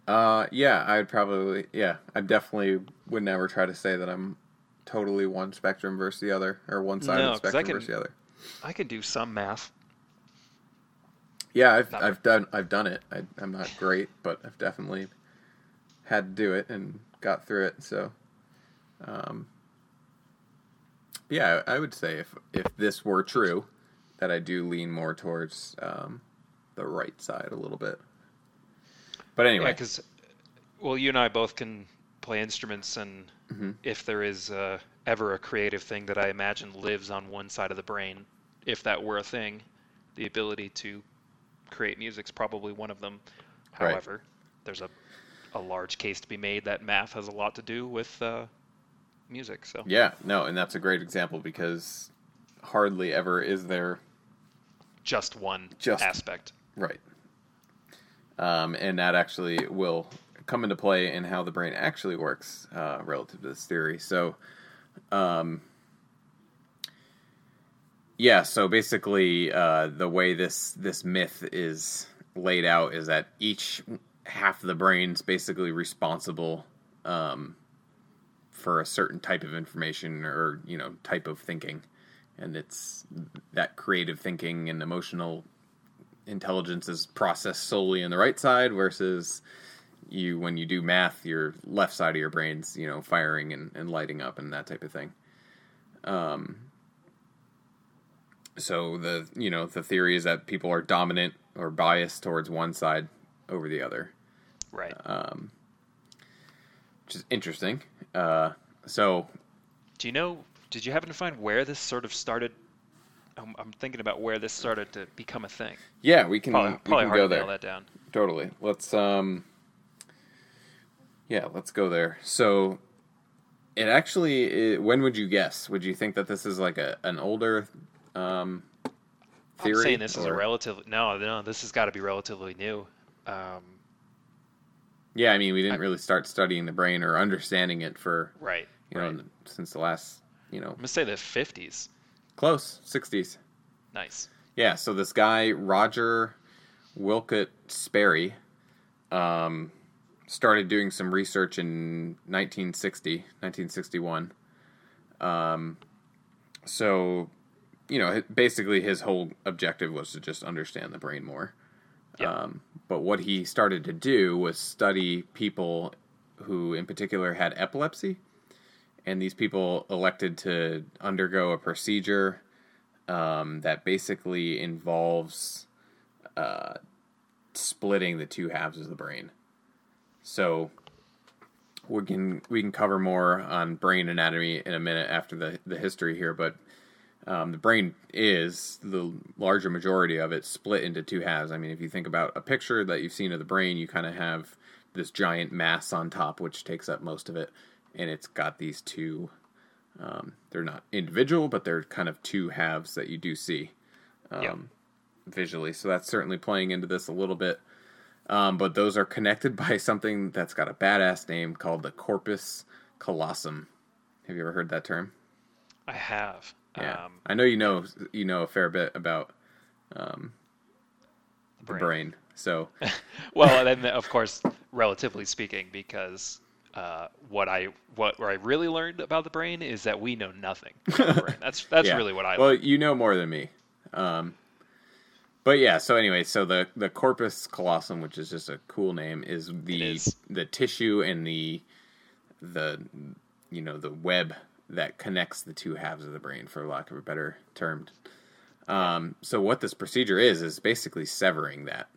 Uh, yeah, I'd probably, yeah, I definitely would never try to say that I'm totally one spectrum versus the other, or one side No, of the spectrum can- versus the other. I can do some math. Yeah, I've Not I've done I've done it. I, I'm not great, but I've definitely had to do it and got through it. So, um, yeah, I would say if if this were true, that I do lean more towards um, the right side a little bit. But Yeah, anyway, because well, you and I both can play instruments, and Mhm. if there is uh, ever a creative thing that I imagine lives on one side of the brain, if that were a thing, the ability to create music's probably one of them. Right. However, there's a a large case to be made that math has a lot to do with uh, music. So yeah, no, and that's a great example because hardly ever is there just one Just- aspect. Right. Um, and that actually will come into play in how the brain actually works uh, relative to this theory. So, um, yeah. So basically, uh, the way this this myth is laid out is that each half of the brain's basically responsible um, for a certain type of information or you know type of thinking, and it's that creative thinking and emotional intelligence is processed solely in the right side versus you when you do math your left side of your brain's you know firing and, and lighting up and that type of thing um so the you know the theory is that people are dominant or biased towards one side over the other Right. um which is interesting uh so Do you know? Did you happen to find where this sort of started? I'm, I'm thinking about where this started to become a thing. yeah we can Probably, we probably can go there nail that down. totally let's um yeah let's go there so it actually it, when would you guess would you think that this is like a an older um theory I'm saying this is a or- relatively no, no. This has got to be relatively new. Um, yeah i mean we didn't I- really start studying the brain or understanding it for right. you know right. since the last you know I'm gonna say the 50s. close 60s Nice. yeah so this guy roger Willett Sperry um, started doing some research in 1960, 1961. Um, so, you know, basically his whole objective was to just understand the brain more. Yeah. Um, but what he started to do was study people who, in particular, had epilepsy. And these people elected to undergo a procedure um, that basically involves uh, splitting the two halves of the brain. So we can we can cover more on brain anatomy in a minute after the the history here, but um, the brain is the larger majority of it split into two halves. I mean, if you think about a picture that you've seen of the brain, you kind of have this giant mass on top, which takes up most of it, and it's got these two. Um, they're not individual, but they're kind of two halves that you do see um, Yeah. visually. So that's certainly playing into this a little bit. Um, but those are connected (laughs) by something that's got a badass name called the corpus callosum. Have you ever heard that term? I have. Yeah, Um, I know you know you know a fair bit about um, the brain. brain. So (laughs) well, and then of course, relatively speaking, because uh, what I what where I really learned about the brain is that we know nothing. (laughs) About the brain. That's that's yeah. really what I well, learned. you know more than me. Um, but yeah, so anyway, so the the corpus callosum, which is just a cool name, is the is. the tissue and the the you know the web that connects the two halves of the brain, for lack of a better term. Um, so what this procedure is is basically severing that.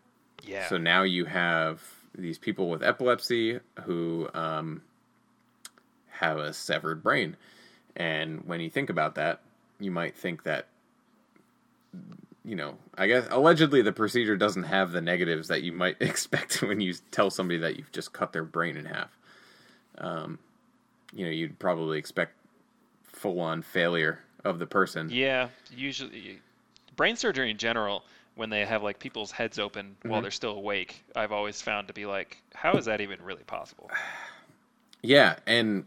Yeah. So now you have these people with epilepsy who um, have a severed brain. And when you think about that, you might think that, you know, I guess allegedly the procedure doesn't have the negatives that you might (laughs) expect when you tell somebody that you've just cut their brain in half. Um, you know, you'd probably expect full on failure of the person. Yeah, usually brain surgery in general, when they have like people's heads open Mm-hmm. while they're still awake, I've always found to be like, how is that even really possible? (sighs) Yeah, and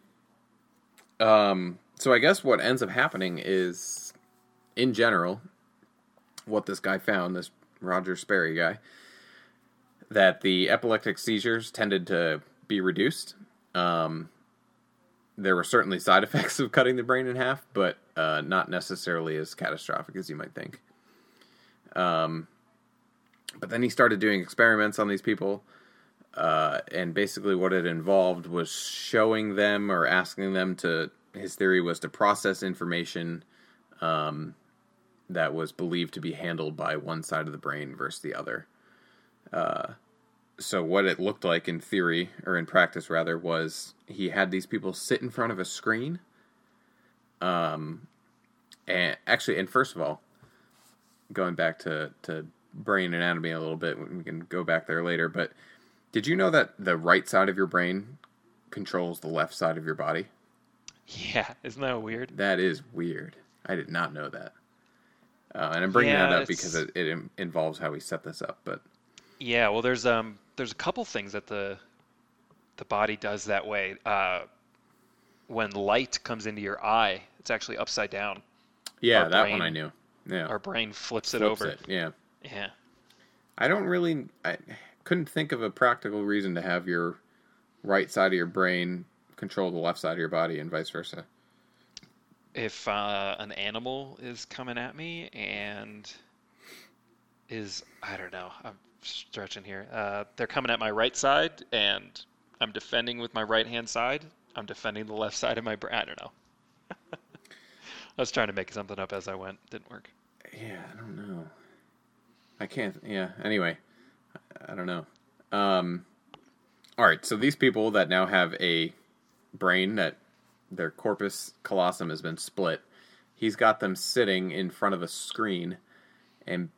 um, so I guess what ends up happening is, in general, what this guy found, this Roger Sperry guy, that the epileptic seizures tended to be reduced. Um, there were certainly side (laughs) effects of cutting the brain in half, but uh, not necessarily as catastrophic as you might think. Um, but then he started doing experiments on these people uh, and basically what it involved was showing them or asking them to. His theory was to process information um, that was believed to be handled by one side of the brain versus the other. Uh, so what it looked like in theory or in practice rather was he had these people sit in front of a screen. Um, and actually, and first of all, going back to to brain anatomy a little bit, we can go back there later, but did you know that the right side of your brain controls the left side of your body? Yeah, isn't that weird? That is weird. I did not know that. Uh, and I'm bringing Yeah, that up it's- because it, it involves how we set this up. But Yeah, well, there's um, there's a couple things that the the body does that way. Uh, when light comes into your eye, it's actually upside down. yeah, Our that brain- one I knew. Yeah, Our brain flips it over. it, Yeah, Yeah. I don't really. I couldn't think of a practical reason to have your right side of your brain control the left side of your body and vice versa. if uh, an animal is coming at me and is I don't know I'm stretching here uh, they're coming at my right side and I'm defending with my right hand side I'm defending the left side of my brain I don't know (laughs) I was trying to make something up as I went didn't work Yeah, I don't know. I can't. Yeah. Anyway, I- don't know. Um, all right. So these people that now have a brain that their corpus callosum has been split, he's got them sitting in front of a screen, and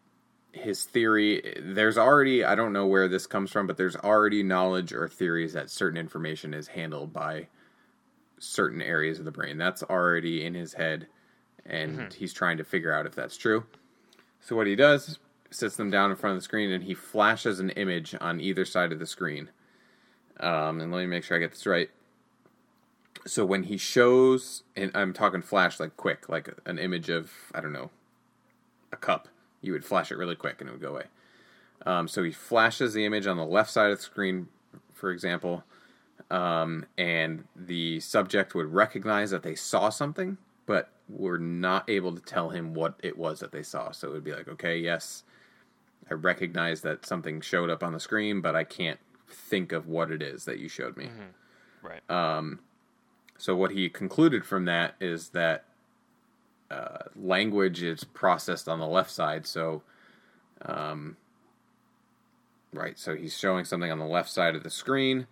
his theory. There's already. I don't know where this comes from, but there's already knowledge or theories that certain information is handled by certain areas of the brain. That's already in his head, and he's trying to figure out if that's true. So what he does sits them down in front of the screen and he flashes an image on either side of the screen. Um, and let me make sure I get this right. So when he shows, and I'm talking flash like quick, like an image of I don't know, a cup, you would flash it really quick and it would go away. Um, so he flashes the image on the left side of the screen, for example, um, and the subject would recognize that they saw something, but were not able to tell him what it was that they saw. So it would be like, okay, yes, I recognize that something showed up on the screen, but I can't think of what it is that you showed me. Mm-hmm. Right. Um, so what he concluded from that is that uh, language is processed on the left side. So, um, right. So he's showing something on the left side of the screen,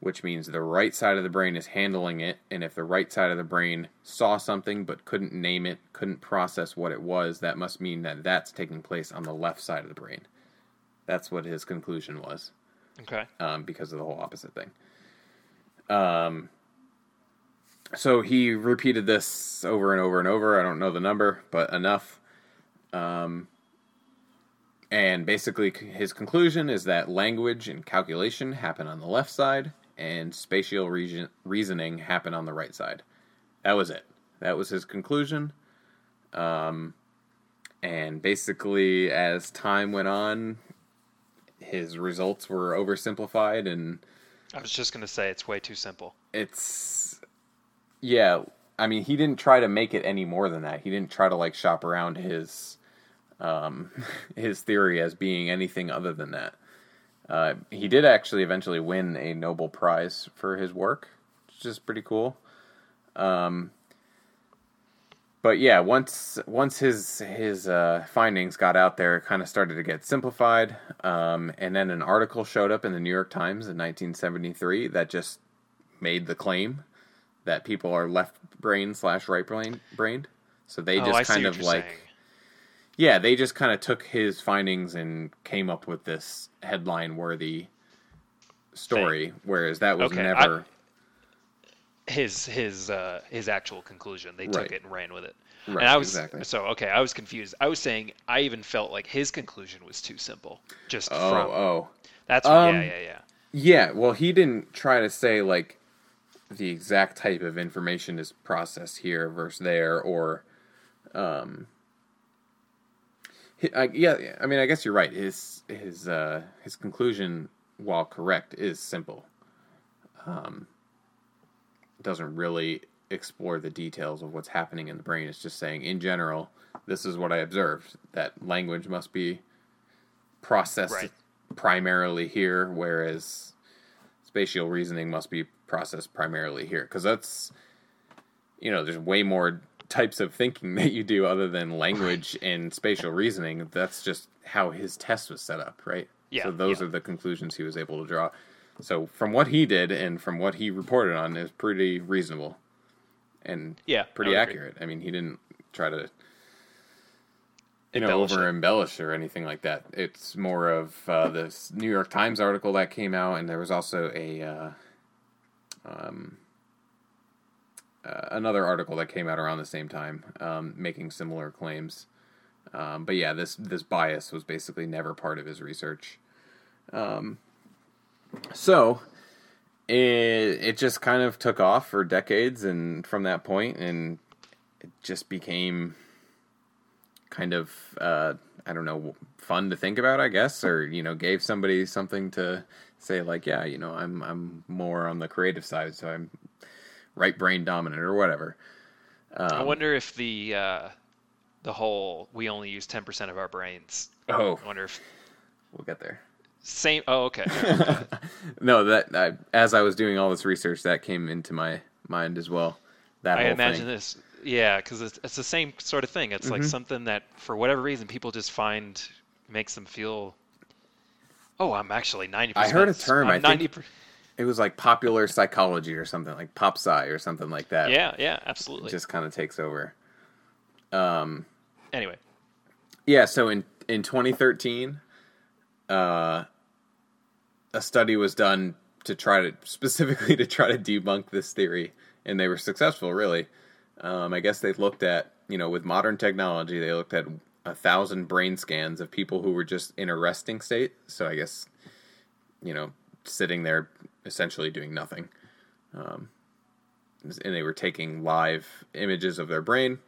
which means the right side of the brain is handling it. And if the right side of the brain saw something but couldn't name it, couldn't process what it was, that must mean that that's taking place on the left side of the brain. That's what his conclusion was. Okay. Um, because of the whole opposite thing. Um, so he repeated this over and over and over. I don't know the number, but enough. Um, and basically, his conclusion is that language and calculation happen on the left side, and spatial region, reasoning happen on the right side. That was it. That was his conclusion. Um, and basically, as time went on, his results were oversimplified, and I was just gonna say it's way too simple. it's yeah. I mean, he didn't try to make it any more than that. He didn't try to like shop around his um, (laughs) his theory as being anything other than that. Uh, he did actually eventually win a Nobel Prize for his work, which is pretty cool. Um, but yeah, once once his his uh, findings got out there, it kind of started to get simplified. Um, and then an article showed up in the New York Times in 1973 that just made the claim that people are left brain slash right brain brained. So they oh, just I kind of like saying. Yeah, they just kind of took his findings and came up with this headline worthy story, whereas that was Okay, never. his his uh, his actual conclusion. They Right. took it and ran with it. Right, and I was exactly. so okay. I was confused. I was saying I even felt like his conclusion was too simple. Just oh, from oh. that's Um, yeah yeah yeah. Yeah, well, he didn't try to say, like, the exact type of information is processed here versus there, or. Um, I, yeah, I mean, I guess you're right. His his uh, his conclusion, while correct, is simple. Um, doesn't really explore the details of what's happening in the brain. It's just saying, in general, this is what I observed. That language must be processed Right. primarily here, whereas spatial reasoning must be processed primarily here. Because that's, you know, there's way more types of thinking (laughs) that you do other than language and spatial reasoning. That's just how his test was set up, right? Yeah, So those yeah. are the conclusions he was able to draw. So from what he did and from what he reported on is pretty reasonable and Yeah, pretty I agree. accurate. I mean, he didn't try to you know Embellish over it. embellish or anything like that. It's more of uh, this New York Times article that came out, and there was also a uh, um, uh, another article that came out around the same time, um, making similar claims. Um, but yeah, this this bias was basically never part of his research. Um, so it it just kind of took off for decades, and from that point, and it just became kind of uh, I don't know fun to think about, I guess, or you know, gave somebody something to say like, yeah, you know, I'm I'm more on the creative side, so I'm right brain dominant or whatever. I Um, wonder if the uh, the whole we only use ten percent of our brains. oh, I wonder if we'll get there. same. Oh okay. (laughs) no, that I, as I was doing all this research, that came into my mind as well. That I imagine thing. this. Yeah, because it's, it's the same sort of thing. It's like Mhm. something that, for whatever reason, people just find makes them feel. Oh, I'm actually ninety. I heard a term, I I'm think- 90%. It was like popular psychology or something like pop sci or something like that. Yeah, yeah, absolutely. just kind of takes over. Um, Anyway, yeah. So in in 2013, uh, a study was done to try to specifically to try to debunk this theory, and they were successful. Really, um, I guess they looked at you know with modern technology, they looked at a thousand brain scans of people who were just in a resting state. So I guess you know sitting there essentially doing nothing. Um, and they were taking live images of their brain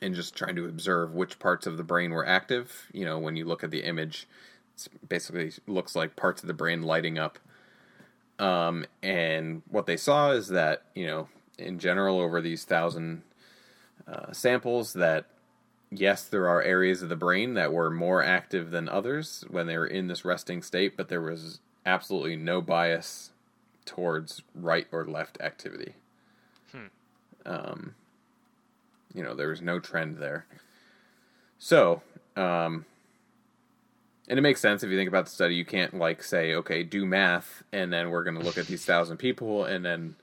and just trying to observe which parts of the brain were active. You know, when you look at the image, It's basically looks like parts of the brain lighting up. Um, and what they saw is that you know, in general, over these thousand uh, samples, that yes, there are areas of the brain that were more active than others when they were in this resting state, but there was absolutely no bias towards right or left activity. Hmm. Um, you know, there was no trend there. So, um, and it makes sense if you think about the study. You can't like say, okay, do math, and then we're going to look at these thousand people, and then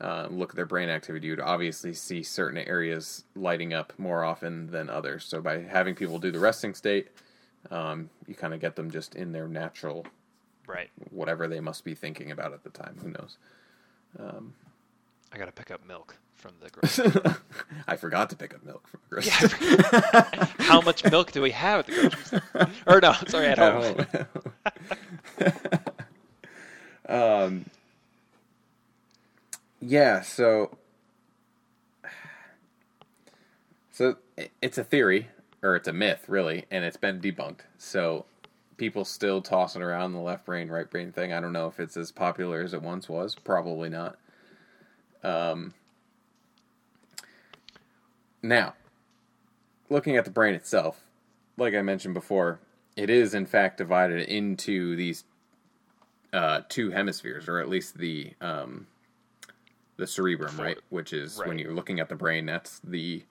uh, look at their brain activity. You'd obviously see certain areas lighting up more often than others. So by having people do the resting state, um, you kind of get them just in their natural, Right. whatever they must be thinking about at the time. Who knows? I gotta pick up milk from the (laughs) grocery. I forgot to pick up milk from the grocery yeah. How much milk do we have at the grocery store? Or no, sorry, at home. (laughs) um, yeah, so so it's a theory or it's a myth, really, and it's been debunked. So people still tossing around the left brain, right brain thing. I don't know if it's as popular as it once was. Probably not. Um, now, looking at the brain itself, like I mentioned before, it is in fact divided into these uh, two hemispheres, or at least the um, the cerebrum, right? Which is when you're looking at the brain, that's the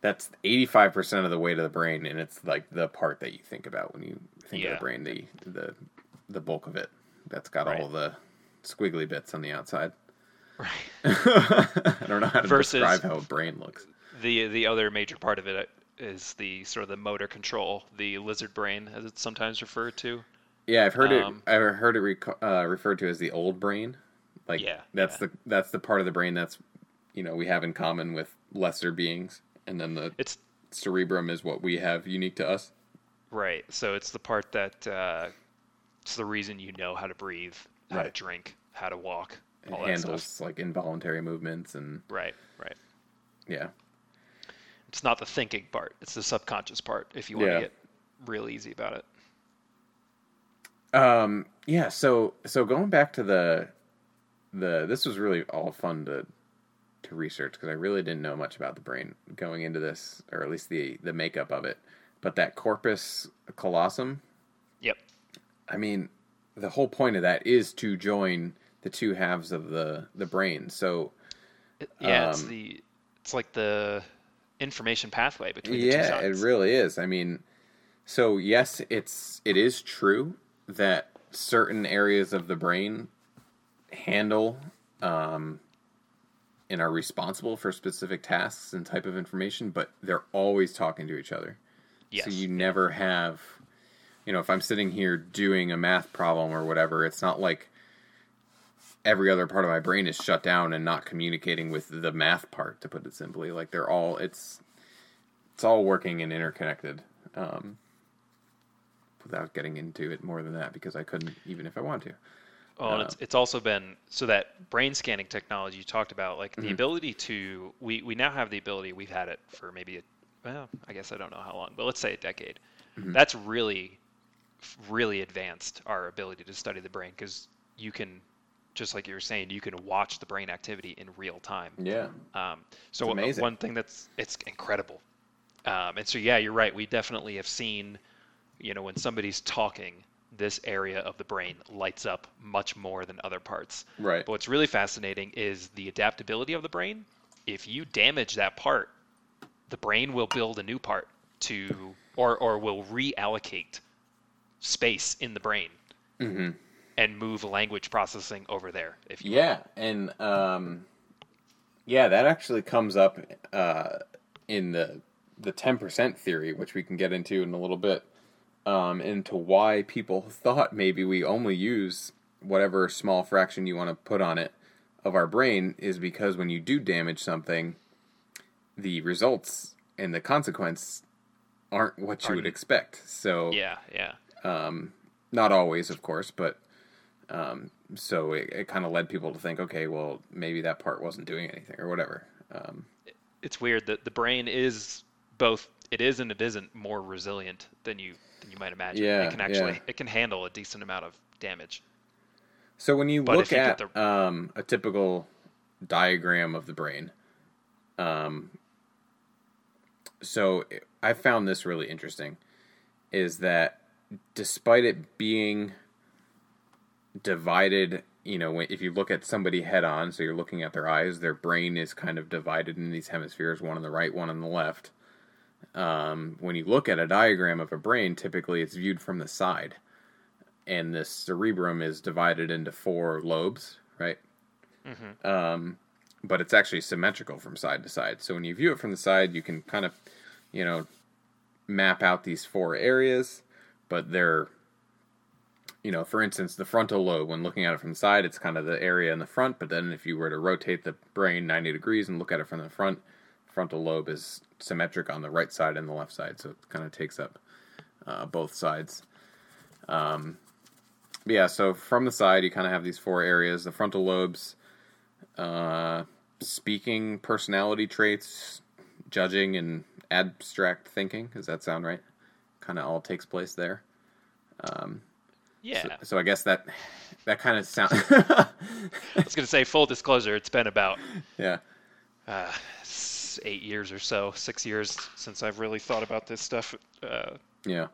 that's eighty five percent of the weight of the brain, and it's like the part that you think about when you think of the brain, the the the bulk of it. That's got Right. all the squiggly bits on the outside. Right. (laughs) I don't know how to Versus- describe how a brain looks. The the other major part of it is the sort of the motor control, the lizard brain, as it's sometimes referred to. Yeah, I've heard Um, it. I've heard it uh, referred to as the old brain. Like Yeah, that's yeah. the that's the part of the brain that's you know we have in common with lesser beings, and then the It's cerebrum is what we have unique to us. right. So it's the part that uh, it's the reason you know how to breathe, how to drink, how to walk, It all handles stuff. like involuntary movements and Right. Right. yeah, It's not the thinking part. It's the subconscious part. If you want Yeah. to get real easy about it. um, yeah. So so going back to the the this was really all fun to to research because I really didn't know much about the brain going into this, or at least the the makeup of it. But that corpus callosum, Yep. I mean, the whole point of that is to join the two halves of the the brain. So yeah. it's Um, the it's like the information pathway between the two yeah, it really is. I mean, so yes, it's it is true that certain areas of the brain handle um, and are responsible for specific tasks and type of information, but they're always talking to each other. yes. So you never have, you know, if I'm sitting here doing a math problem or whatever, it's not like every other part of my brain is shut down and not communicating with the math part. To put it simply, like they're all it's it's all working and interconnected. Um, without getting into it more than that, because I couldn't even if I wanted to. Uh, it's it's also been so that brain scanning technology you talked about, like Mm-hmm. the ability to we we now have the ability. We've had it for maybe a, well, I guess I don't know how long, but let's say a decade. Mm-hmm. That's really really advanced our ability to study the brain because you can just like you were saying, you can watch the brain activity in real time. Yeah, Um, so It's one- amazing. one thing that's it's incredible. Um, and so yeah, you're right. We definitely have seen, you know, when somebody's talking, this area of the brain lights up much more than other parts. right. But what's really fascinating is the adaptability of the brain. If you damage that part, the brain will build a new part to, or or will reallocate space in the brain hmm and move language processing over there. If you Yeah, and um, yeah, that actually comes up uh, in the the ten percent theory, which we can get into in a little bit, um, into why people thought maybe we only use whatever small fraction you want to put on it of our brain is because when you do damage something, the results and the consequence aren't what you would expect. So yeah, yeah. um, not always, of course, but um, so it, it kind of led people to think, okay, well, maybe that part wasn't doing anything or whatever. Um, it's weird that the brain is both it is and it isn't more resilient than you than you might imagine. Yeah, it can actually yeah. it can handle a decent amount of damage. So when you But look you at the- um, a typical diagram of the brain, um, so I found this really interesting, is that despite it being divided, you know, if you look at somebody head on, so you're looking at their eyes, their brain is kind of divided in these hemispheres, one on the right, one on the left. Um, when you look at a diagram of a brain, typically it's viewed from the side and this cerebrum is divided into four lobes, right? Um, but it's actually symmetrical from side to side. So when you view it from the side, you can kind of, you know, map out these four areas, but they're, you know, for instance, the frontal lobe, when looking at it from the side, it's kind of the area in the front, but then if you were to rotate the brain 90 degrees and look at it from the front, frontal lobe is symmetric on the right side and the left side, so it kind of takes up uh, both sides. Um, yeah, so from the side, you kind of have these four areas. The frontal lobes, uh, speaking, personality traits, judging, and abstract thinking. Does that sound right? Kind of all takes place there. Yeah, So, so I guess that that kind of sounds. (laughs) I was gonna say full disclosure. It's been about (laughs) yeah. uh, eight years or so, six years since I've really thought about this stuff. Uh, Yeah.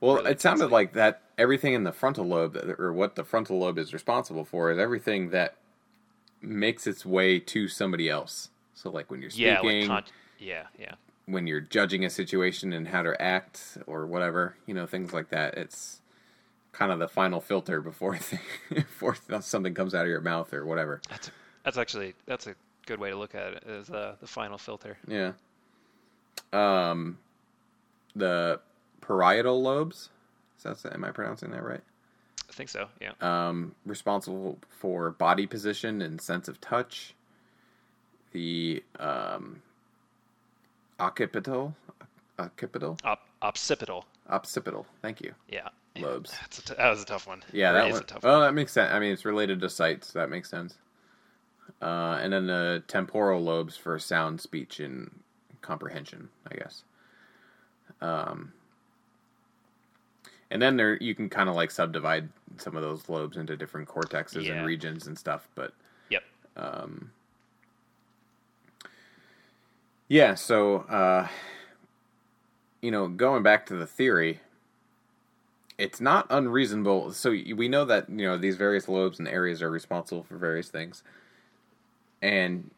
Well, Really it sounded like that everything in the frontal lobe, or what the frontal lobe is responsible for, is everything that makes its way to somebody else. So, like when you're yeah, speaking, like con- yeah, yeah, when you're judging a situation and how to act, or whatever, you know, things like that. It's kind of the final filter before (laughs) before something comes out of your mouth or whatever. that's that's actually that's a good way to look at it. Is uh, the final filter? Yeah. Um, the parietal lobes. Is that, am I pronouncing that right? I think so. Yeah. um, responsible for body position and sense of touch. The um, occipital, occipital, Op- occipital. occipital. Thank you. Yeah. Lobes. (laughs) That's a t- that was a tough one. Yeah, that is one. a tough Well, that makes sense. I mean, it's related to sight, so that makes sense. Uh, and then the temporal lobes for sound, speech, and comprehension. I guess. Um, and then there you can kind of like subdivide some of those lobes into different cortexes Yeah. and regions and stuff. But Yep. yeah, so uh, you know, going back to the theory, it's not unreasonable. So we know that you know these various lobes and areas are responsible for various things, and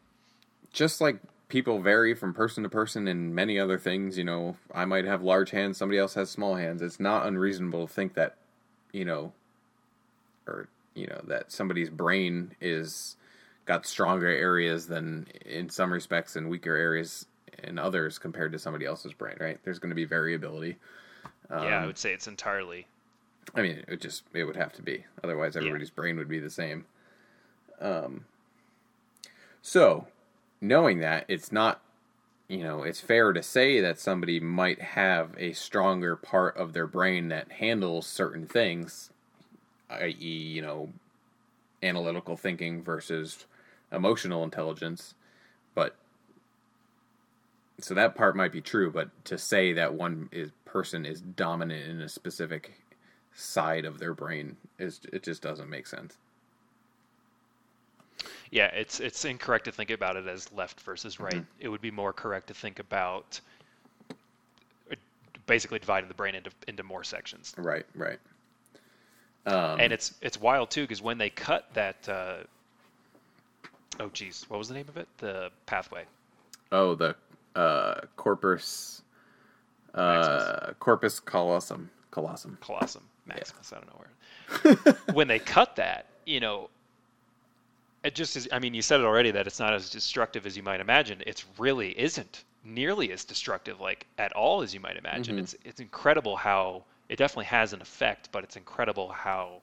just like people vary from person to person in many other things, you know, I might have large hands, somebody else has small hands. It's not unreasonable to think that, you know, or you know that somebody's brain is got stronger areas than in some respects and weaker areas in others compared to somebody else's brain. Right? There's going to be variability. yeah, I would say it's entirely. I mean, it just it would have to be. Otherwise, everybody's brain would be the same. Um. So, knowing that, it's not, you know, it's fair to say that somebody might have a stronger part of their brain that handles certain things, i.e., you know, analytical thinking versus emotional intelligence, but. So that part might be true, but to say that one is person is dominant in a specific side of their brain is it just doesn't make sense. Yeah, it's it's incorrect to think about it as left versus right. Mm-hmm. It would be more correct to think about uh, basically dividing the brain into into more sections. Right, right. Um, and it's it's wild too because when they cut that. Uh, oh, geez, what was the name of it? The pathway. oh, the uh, corpus uh, corpus callosum callosum. Colossum Maximus. I don't know where. (laughs) when they cut that, you know, it just is. I mean, you said it already that it's not as destructive as you might imagine. It's really isn't nearly as destructive, like at all as you might imagine. Mhm. It's it's incredible how it definitely has an effect, but it's incredible how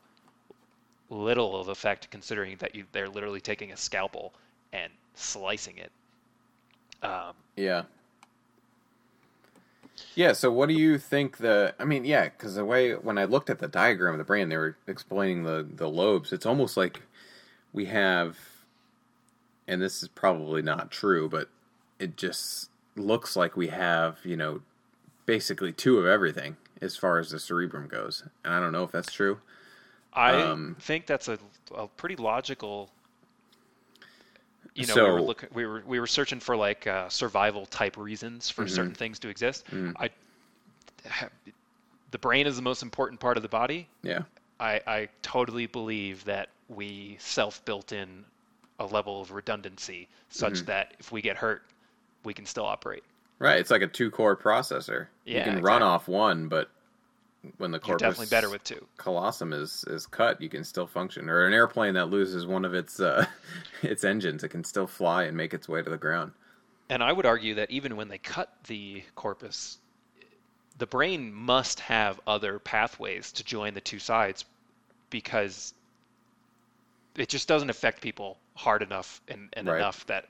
little of effect considering that you they're literally taking a scalpel and slicing it. Um, Yeah. Yeah, so what do you think the I mean, yeah, cuz the way when I looked at the diagram of the brain they were explaining the the lobes, it's almost like we have and this is probably not true, but it just looks like we have, you know, basically two of everything as far as the cerebrum goes, and I don't know if that's true. I Um, think that's a, a pretty logical. You know, So- we were looking, we were we were searching for like uh, survival type reasons for Mm-hmm. certain things to exist. Mm. I, the brain is the most important part of the body. Yeah, I, I totally believe that we self built in a level of redundancy such Mm-hmm. that if we get hurt, we can still operate. right. It's like a two core processor. Yeah, you can run off one, but when the You're corpus definitely better with two. callosum is is cut, you can still function. Or an airplane that loses one of its uh, (laughs) its engines, it can still fly and make its way to the ground. And I would argue that even when they cut the corpus, the brain must have other pathways to join the two sides because it just doesn't affect people hard enough and, and Right. enough that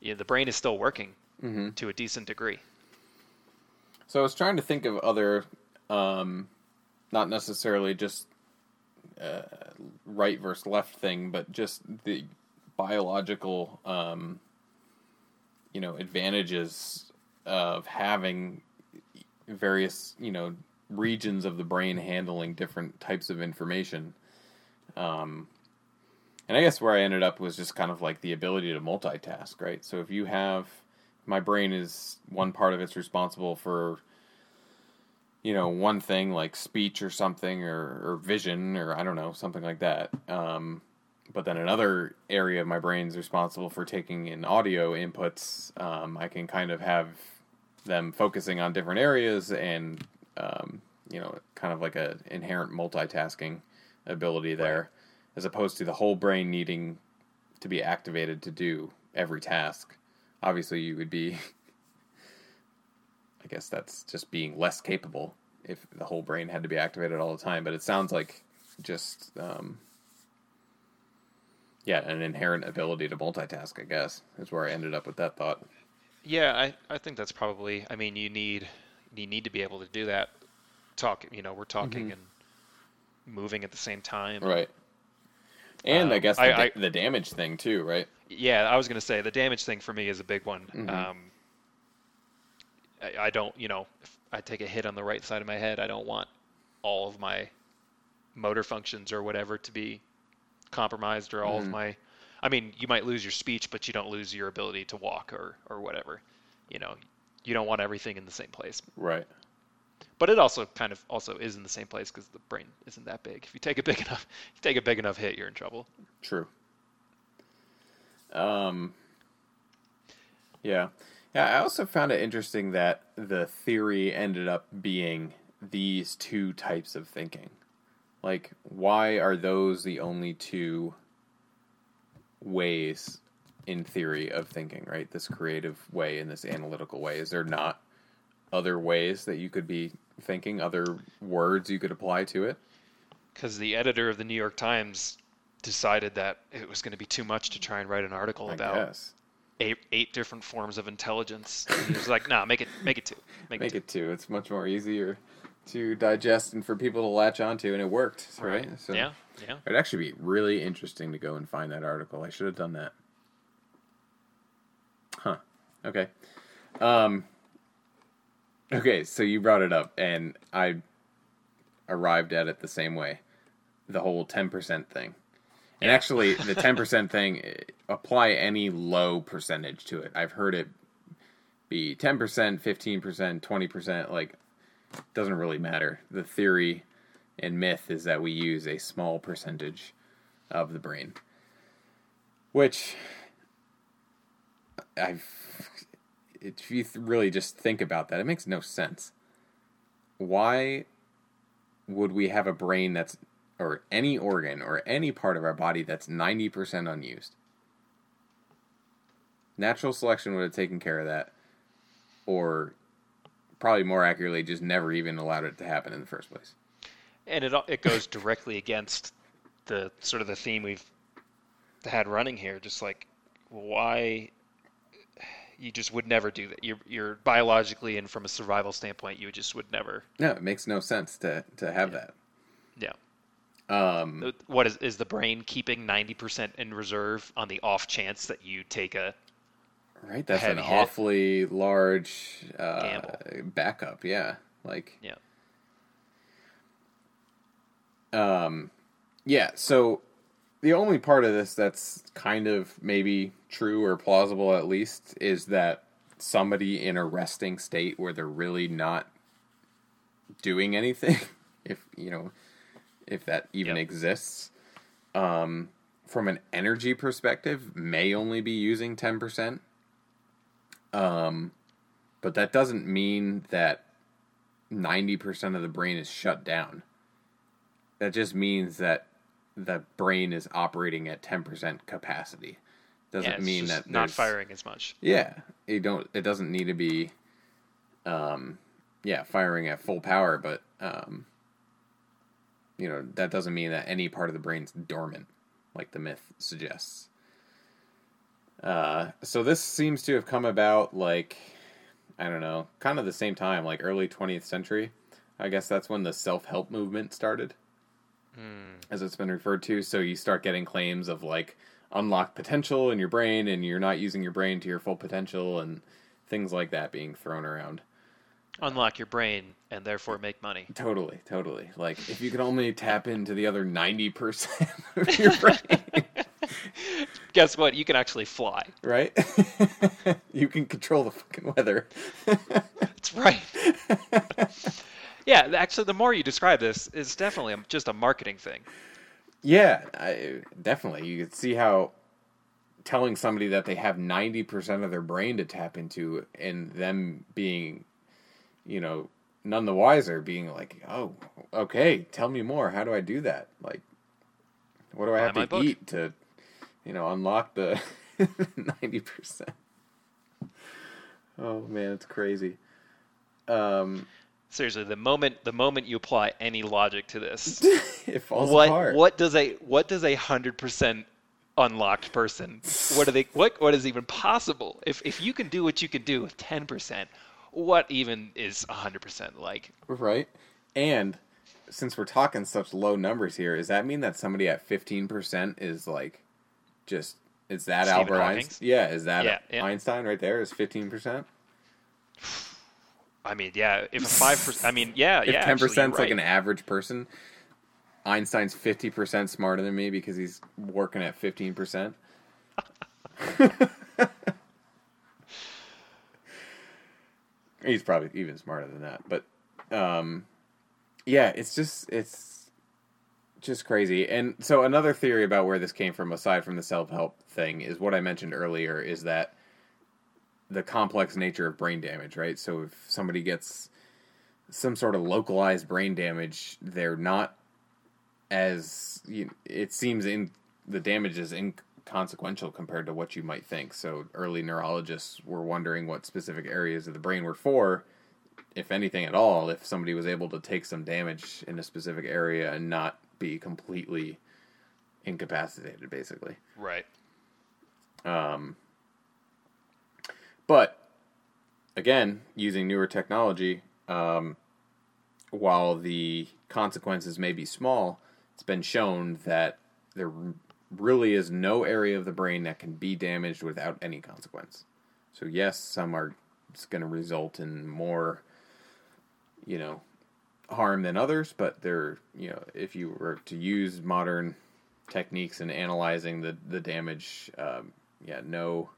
you know, the brain is still working Mm-hmm. to a decent degree. So I was trying to think of other, um, not necessarily just uh, right versus left thing, but just the biological, um, you know, advantages of having various, you know, regions of the brain handling different types of information. Um, and I guess where I ended up was just kind of like the ability to multitask, right? So if you have my brain is one part of it's responsible for you know one thing like speech or something or, or vision or i don't know something like that um, but then another area of my brain is responsible for taking in audio inputs um, i can kind of have them focusing on different areas and um, you know kind of like a inherent multitasking ability there as opposed to the whole brain needing to be activated to do every task obviously you would be (laughs) I guess that's just being less capable if the whole brain had to be activated all the time. But it sounds like just um, yeah, an inherent ability to multitask. I guess is where I ended up with that thought. Yeah, I, I think that's probably. I mean, you need you need to be able to do that. Talk, you know, we're talking and moving at the same time. Mm-hmm. Right. And I Um, guess the, I- I- the damage thing too, right? Yeah, I was gonna say the damage thing for me is a big one. Mhm. Um, I, I don't, you know, if I take a hit on the right side of my head, I don't want all of my motor functions or whatever to be compromised or all Mhm. of my. I mean, you might lose your speech, but you don't lose your ability to walk or or whatever. You know, you don't want everything in the same place. Right. But it also kind of also is in the same place because the brain isn't that big. If you take a big (laughs) enough, you take a big enough hit, you're in trouble. True. Um. Yeah. Yeah. I also found it interesting that the theory ended up being these two types of thinking. Like, why are those the only two ways in theory of thinking, right? This creative way and this analytical way. Is there not other ways that you could be thinking, other words you could apply to it? because the editor of the New York Times decided that it was going to be too much to try and write an article I about guess. eight eight different forms of intelligence. And he was like, "No, make it make it two, make, make it, it two. It's much more easier to digest and for people to latch onto, and it worked, two. right? Right? yeah, yeah. It'd actually be really interesting to go and find that article. I should have done that. Huh. Okay. Um. Okay, so you brought it up, and I arrived at it the same way. The whole ten percent thing, and actually, the (laughs) ten percent thing eh, apply any low percentage to it. I've heard it be ten percent, fifteen percent, twenty percent. Like, doesn't really matter. The theory and myth is that we use a small percentage of the brain, which I've. If you really just think about that, it makes no sense. Why would we have a brain that's, or any organ or any part of our body that's 90% unused? Natural selection would have taken care of that, or probably more accurately, just never even allowed it to happen in the first place. And it it goes directly against the sort of the theme we've had running here. Just like why you just would never do that. You're you're biologically and from a survival standpoint, you just would never. No, it makes no sense to to have Yeah. that. Yeah. Um, What is is the brain keeping ninety percent in reserve on the off chance that you take a right, that's an awfully large uh, Gamble. backup. Yeah, like Yeah. Um, yeah. So the only part of this that's kind of maybe true or plausible, at least, is that somebody in a resting state where they're really not doing anything, (laughs) if you know, if that even Yep. exists, um, from an energy perspective, may only be using ten percent. Um, but that doesn't mean that ninety percent of the brain is shut down. That just means that the brain is operating at ten percent capacity. Doesn't yeah, mean that not firing as much. yeah, it don't. It doesn't need to be, um, yeah, firing at full power. But um, you know that doesn't mean that any part of the brain's dormant, like the myth suggests. Uh, so this seems to have come about like, I don't know, kind of the same time, like early twentieth century. I guess that's when the self help movement started as it's been referred to. So you start getting claims of like unlocked potential in your brain, and you're not using your brain to your full potential, and things like that being thrown around. Unlock your brain and therefore make money. Totally, totally. Like if you could only (laughs) tap into the other ninety percent of (laughs) your brain, Guess what? You can actually fly. right? (laughs) you can control the fucking weather. That's right. yeah, actually, the more you describe this, it's definitely just a marketing thing. Yeah, I, definitely. You could see how telling somebody that they have 90% of their brain to tap into and them being, you know, none the wiser, being like, oh, okay, tell me more. How do I do that? Like, what do I have to eat to, you know, unlock the (laughs) 90%? Oh, man, it's crazy. Um, Seriously, the moment the moment you apply any logic to this, (laughs) it falls what apart. what does a what does a hundred percent unlocked person what do they what what is even possible if if you can do what you can do with 10% what even is 100% like Right. And since we're talking such low numbers here, does that mean that somebody at 15% is like just is that Stephen Albert Hawking? Einstein? Yeah, is that Yeah, yeah. Einstein right there is 15%? (sighs) (laughs) i mean yeah if a 5% i mean (laughs) yeah If yeah 10 actually, is like an average person, Einstein's 50% smarter than me because he's working at 15%. (laughs) he's probably even smarter than that. But um yeah, it's just it's just crazy. And so another theory about where this came from aside from the self-help thing is what I mentioned earlier is that the complex nature of brain damage, right? So if somebody gets some sort of localized brain damage, they're not as you, it seems in the damage is inconsequential compared to what you might think. So early neurologists were wondering what specific areas of the brain were for, if anything at all, if somebody was able to take some damage in a specific area and not be completely incapacitated, basically. right Um, but again, using newer technology, um, while the consequences may be small, it's been shown that there really is no area of the brain that can be damaged without any consequence. So yes, some are going to result in more, you know, harm than others, but they're you know if you were to use modern techniques in analyzing the the damage, um, yeah, no,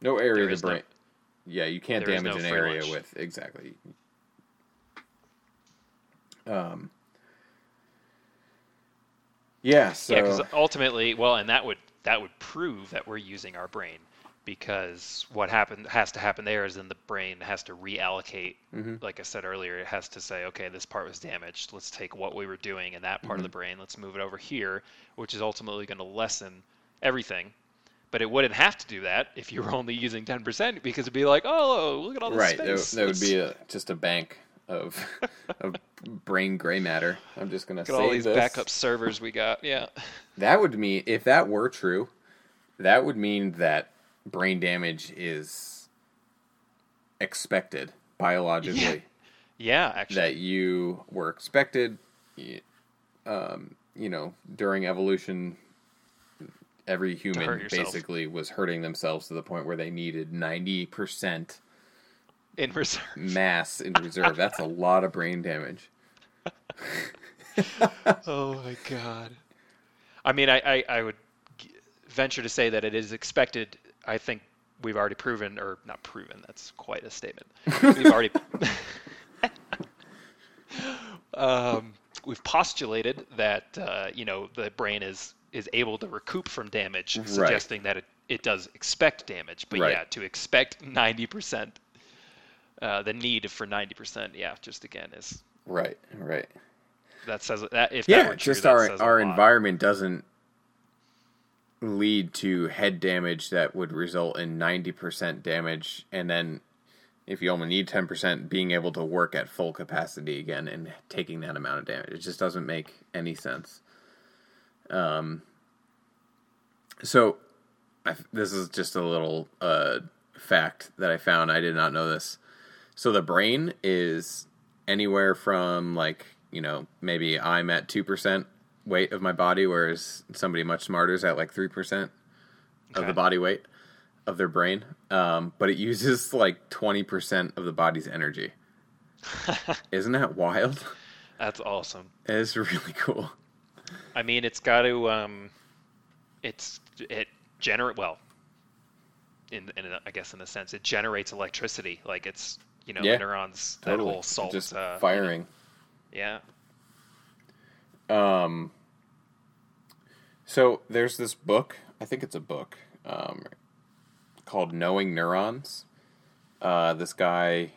no area There of the no- brain. Yeah, you can't there damage no an area lunch. with exactly. Um. Yeah. So. yeah because ultimately well and that would that would prove that we're using our brain because what happened has to happen there is then the brain has to reallocate Mhm. like i said earlier it has to say okay this part was damaged let's take what we were doing in that part of the brain let's move it over here which is ultimately going to lessen everything but it wouldn't have to do that if you were only using 10% because it'd be like oh look at all this right. There, space there would be (laughs) a, just a bank of (laughs) of brain gray matter. I'm just gonna look at all these this. backup servers we got yeah That would mean if that were true, that would mean that brain damage is expected biologically. yeah actually That you were expected, um, you know, during evolution. Every human basically was hurting themselves to the point where they needed ninety percent in reserve mass in reserve. That's a lot of brain damage. (laughs) oh my god. I mean, I, I, I would venture to say that it is expected. I think we've already proven, or not proven. That's quite a statement. We've already. (laughs) (laughs) um, we've postulated that uh, you know the brain is is able to recoup from damage, Right. suggesting that it, it does expect damage. But Right. yeah, to expect ninety percent, uh, the need for ninety percent, yeah, just again is Right, right. that says that if that Yeah, were true, just that our our environment doesn't lead to head damage that would result in 90% damage and then if you only need 10% being able to work at full capacity again and taking that amount of damage it just doesn't make any sense um so I, this is just a little uh fact that i found. I did not know this. So the brain is anywhere from like you know maybe i'm at 2% weight of my body whereas somebody much smarter is at like 3% of the body weight of their brain. Um, but it uses like 20% of the body's energy. (laughs) Isn't that wild? That's awesome. it's really cool I mean, it's got to um, it's it generate well. In, in a, I guess in a sense, it generates electricity. Like it's you know Yeah, neurons that totally whole salt. just uh, firing Yeah. Um, so there's this book. I think it's a book um, called "Knowing Neurons." Uh, this guy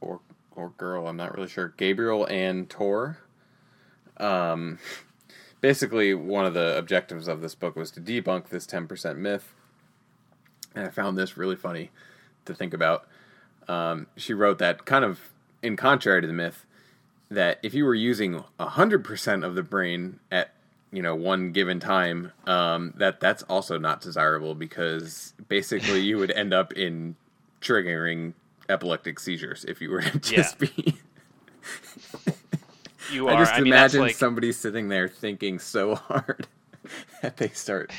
or or girl, I'm not really sure. Gabriel and Tor. Um, (laughs) basically, one of the objectives of this book was to debunk this 10% myth. And I found this really funny to think about. Um, she wrote that kind of in contrary to the myth that if you were using 100% of the brain at you know one given time um, that that's also not desirable because basically you would end up in triggering epileptic seizures if you were to (laughs) just be You are. I just I mean, imagine like, somebody sitting there thinking so (laughs) hard that they start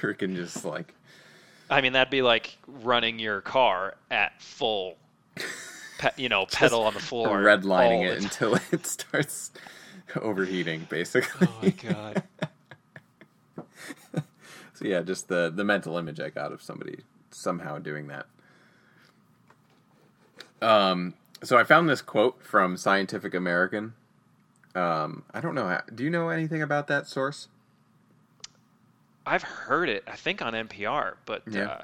freaking just like I mean, that'd be like running your car at full, pe- you know, (laughs) pedal on the floor. redlining all it until (laughs) it starts overheating basically Oh my god. so yeah just the the mental image i got of somebody somehow doing that um so i found this quote from scientific american um i don't know do you know anything about that source I've heard it. I think on NPR, but Yeah. uh,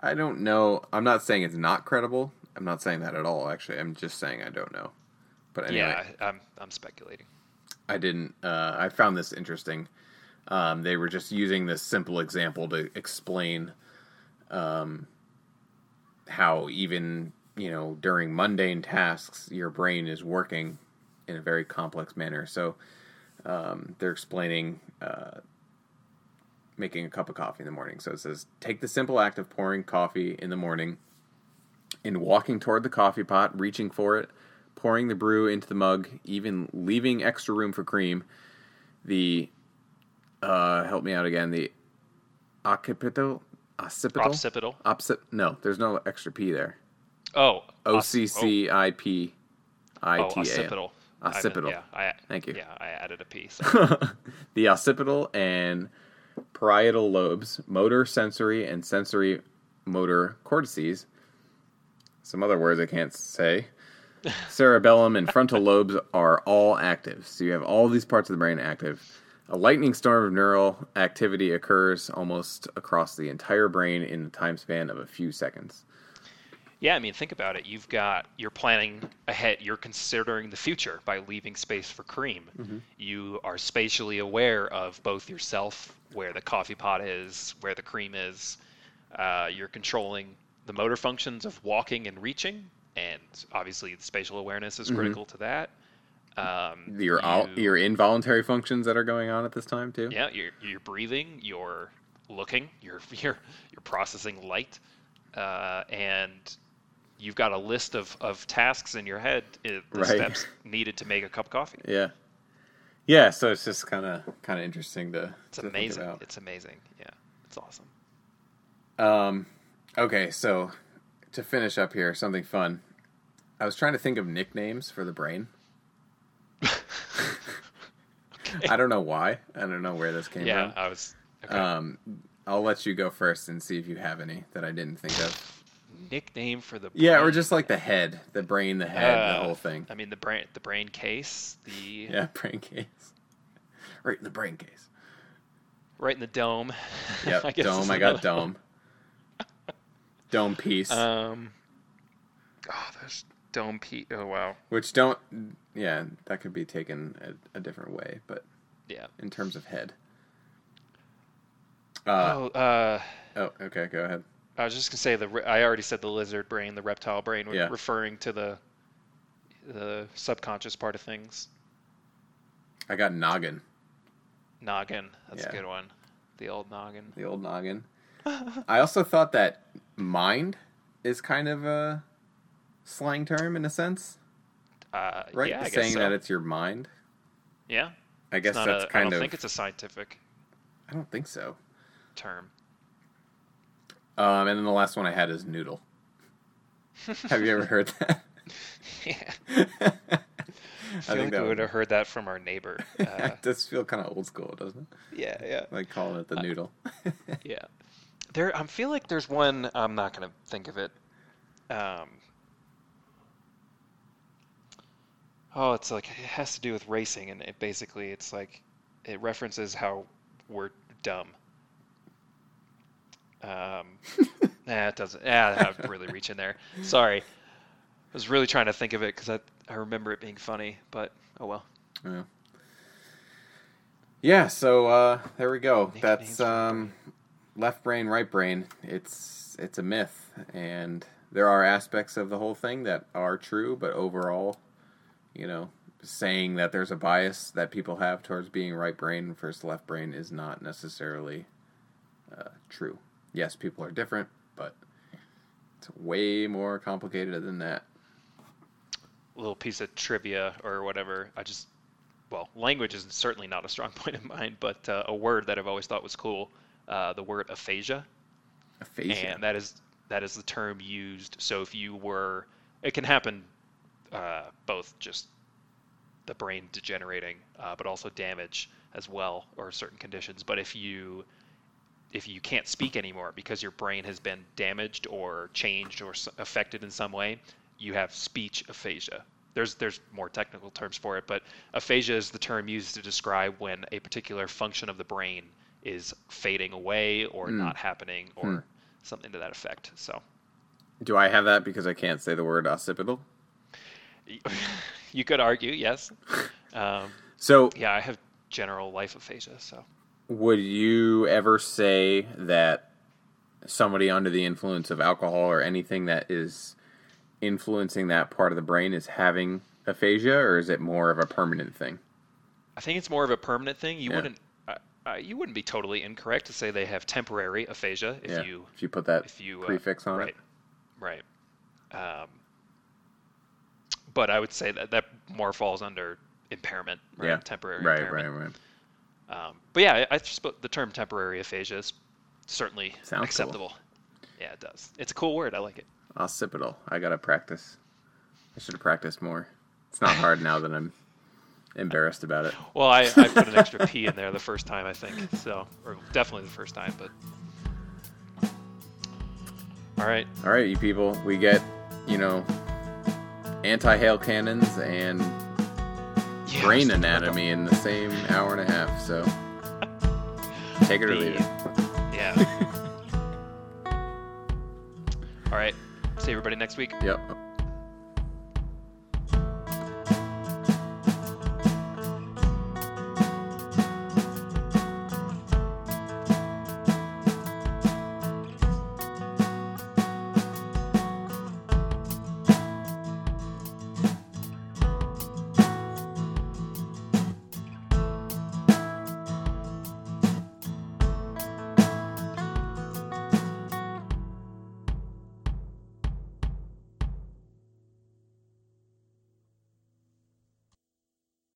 i don't know i'm not saying it's not credible i'm not saying that at all actually i'm just saying i don't know but anyway yeah, I'm I'm speculating. I didn't. Uh, I found this interesting. Um, they were just using this simple example to explain um, how even you know during mundane tasks, your brain is working in a very complex manner. So um, they're explaining uh, making a cup of coffee in the morning. So it says, take the simple act of pouring coffee in the morning, in walking toward the coffee pot, reaching for it, pouring the brew into the mug, even leaving extra room for cream. The uh, help me out again. The occipital, occipital, Occipital. Occip- No, there's no extra p there. Oh. O c c i p i Oh, occipital. I meant- Occipital. Yeah, I, Thank you. Yeah, I added a P. So. (laughs) the occipital and parietal lobes, motor, sensory, and sensory motor cortices. Some other words I can't say. (laughs) Cerebellum and frontal lobes are all active. So you have all these parts of the brain active. A lightning storm of neural activity occurs almost across the entire brain in the time span of a few seconds. Yeah, I mean, think about it. You've got you're planning ahead. You're considering the future by leaving space for cream. Mm-hmm. You are spatially aware of both yourself, where the coffee pot is, where the cream is. Uh, you're controlling the motor functions of walking and reaching, and obviously, the spatial awareness is critical to that. Um, Your all, your involuntary functions that are going on at this time too. yeah, you're you're breathing, you're looking, you're (laughs) you're you're processing light, uh, and you've got a list of, of tasks in your head, uh, the Right. steps needed to make a cup of coffee. (laughs) Yeah. Yeah, so it's just kind of kind of interesting to It's to amazing. It's amazing. Yeah, it's awesome. Um, okay, so to finish up here, something fun. I was trying to think of nicknames for the brain. (laughs) I don't know why. I don't know where this came yeah, from. Yeah, I was. Okay. Um, I'll let you go first and see if you have any that I didn't think of. Nickname for the Yeah, or just like the head, the brain, the head, Uh, the whole thing. I mean the brain, the brain case, the Yeah, (laughs) brain case. Right in the brain case. right in the dome. Yep, (laughs) I dome. I got dome. Dome piece. Um. Oh, there's dome pe Oh wow. which don't. Yeah, that could be taken a, a different way, but Yeah. in terms of head. Uh, oh, uh, oh, okay, go ahead. I was just gonna say the. I already said the lizard brain, the reptile brain, Yeah. referring to the the subconscious part of things. I got noggin, Noggin. That's Yeah. a good one. The old noggin. the old noggin. (laughs) I also thought that mind is kind of a slang term in a sense, Uh, right? Yeah, I guess Saying so. that it's your mind. yeah. I guess that's a, I kind don't of. think it's a scientific I don't think so. term. Um, and then the last one I had is noodle. (laughs) Have you ever heard that? yeah. I (laughs) I feel like we would have heard that from our neighbor. (laughs) Uh, it does feel kind of old school, doesn't it? yeah, yeah, Like calling it the noodle. yeah. There, I feel like there's one. I'm not gonna think of it. Um. Oh, it's like it has to do with racing, and it basically it's like it references how we're dumb. Um, (laughs) nah, it doesn't. Yeah, I'm really reaching there. Sorry, I was really trying to think of it because I I remember it being funny, but oh well. Yeah. Yeah, so uh, there we go. Nicknames That's um, left brain, right brain. It's it's a myth, and there are aspects of the whole thing that are true, but overall, you know, saying that there's a bias that people have towards being right brain versus left brain is not necessarily uh, true. Yes, people are different, but it's way more complicated than that. little piece of trivia or whatever. I just, well, language is certainly not a strong (laughs) point of mine, but uh, a word that I've always thought was cool, uh, the word aphasia, Aphasia. and that is that is the term used. So if you were, it can happen uh, both just the brain degenerating, uh, but also damage as well, or certain conditions. But if you if you can't speak anymore because your brain has been damaged or changed or affected in some way, you have speech aphasia. There's there's more technical terms for it, but aphasia is the term used to describe when a particular function of the brain is fading away or Hmm. not happening or Hmm. something to that effect. So Do I have that because I can't say the word occipital? (laughs) you could argue, yes. (laughs) Um, So yeah, I have general life aphasia, so Would you ever say that somebody under the influence of alcohol or anything that is influencing that part of the brain is having aphasia, or is it more of a permanent thing? I think it's more of a permanent thing. You Yeah. wouldn't uh, uh, you wouldn't be totally incorrect to say they have temporary aphasia if yeah. you if you put that if you uh, prefix on right, it. right. Um, but I would say that that more falls under impairment, right? Yeah. Temporary Right, impairment. right, right. Um, but yeah, I, I the term temporary aphasia is certainly Sounds cool. acceptable. Yeah, it does. It's a cool word. I like it. Occipital. I gotta practice. I should have practiced more. It's not hard now that I'm embarrassed about it. (laughs) Well, I, I put an extra P in there the first time, I think. So, or definitely the first time, but. All right. All right, you people, we get, you know, anti-hail cannons and Yeah, brain anatomy in the same hour and a half. So take it or leave it. (laughs) Yeah. (laughs) All right. See everybody next week. Yep.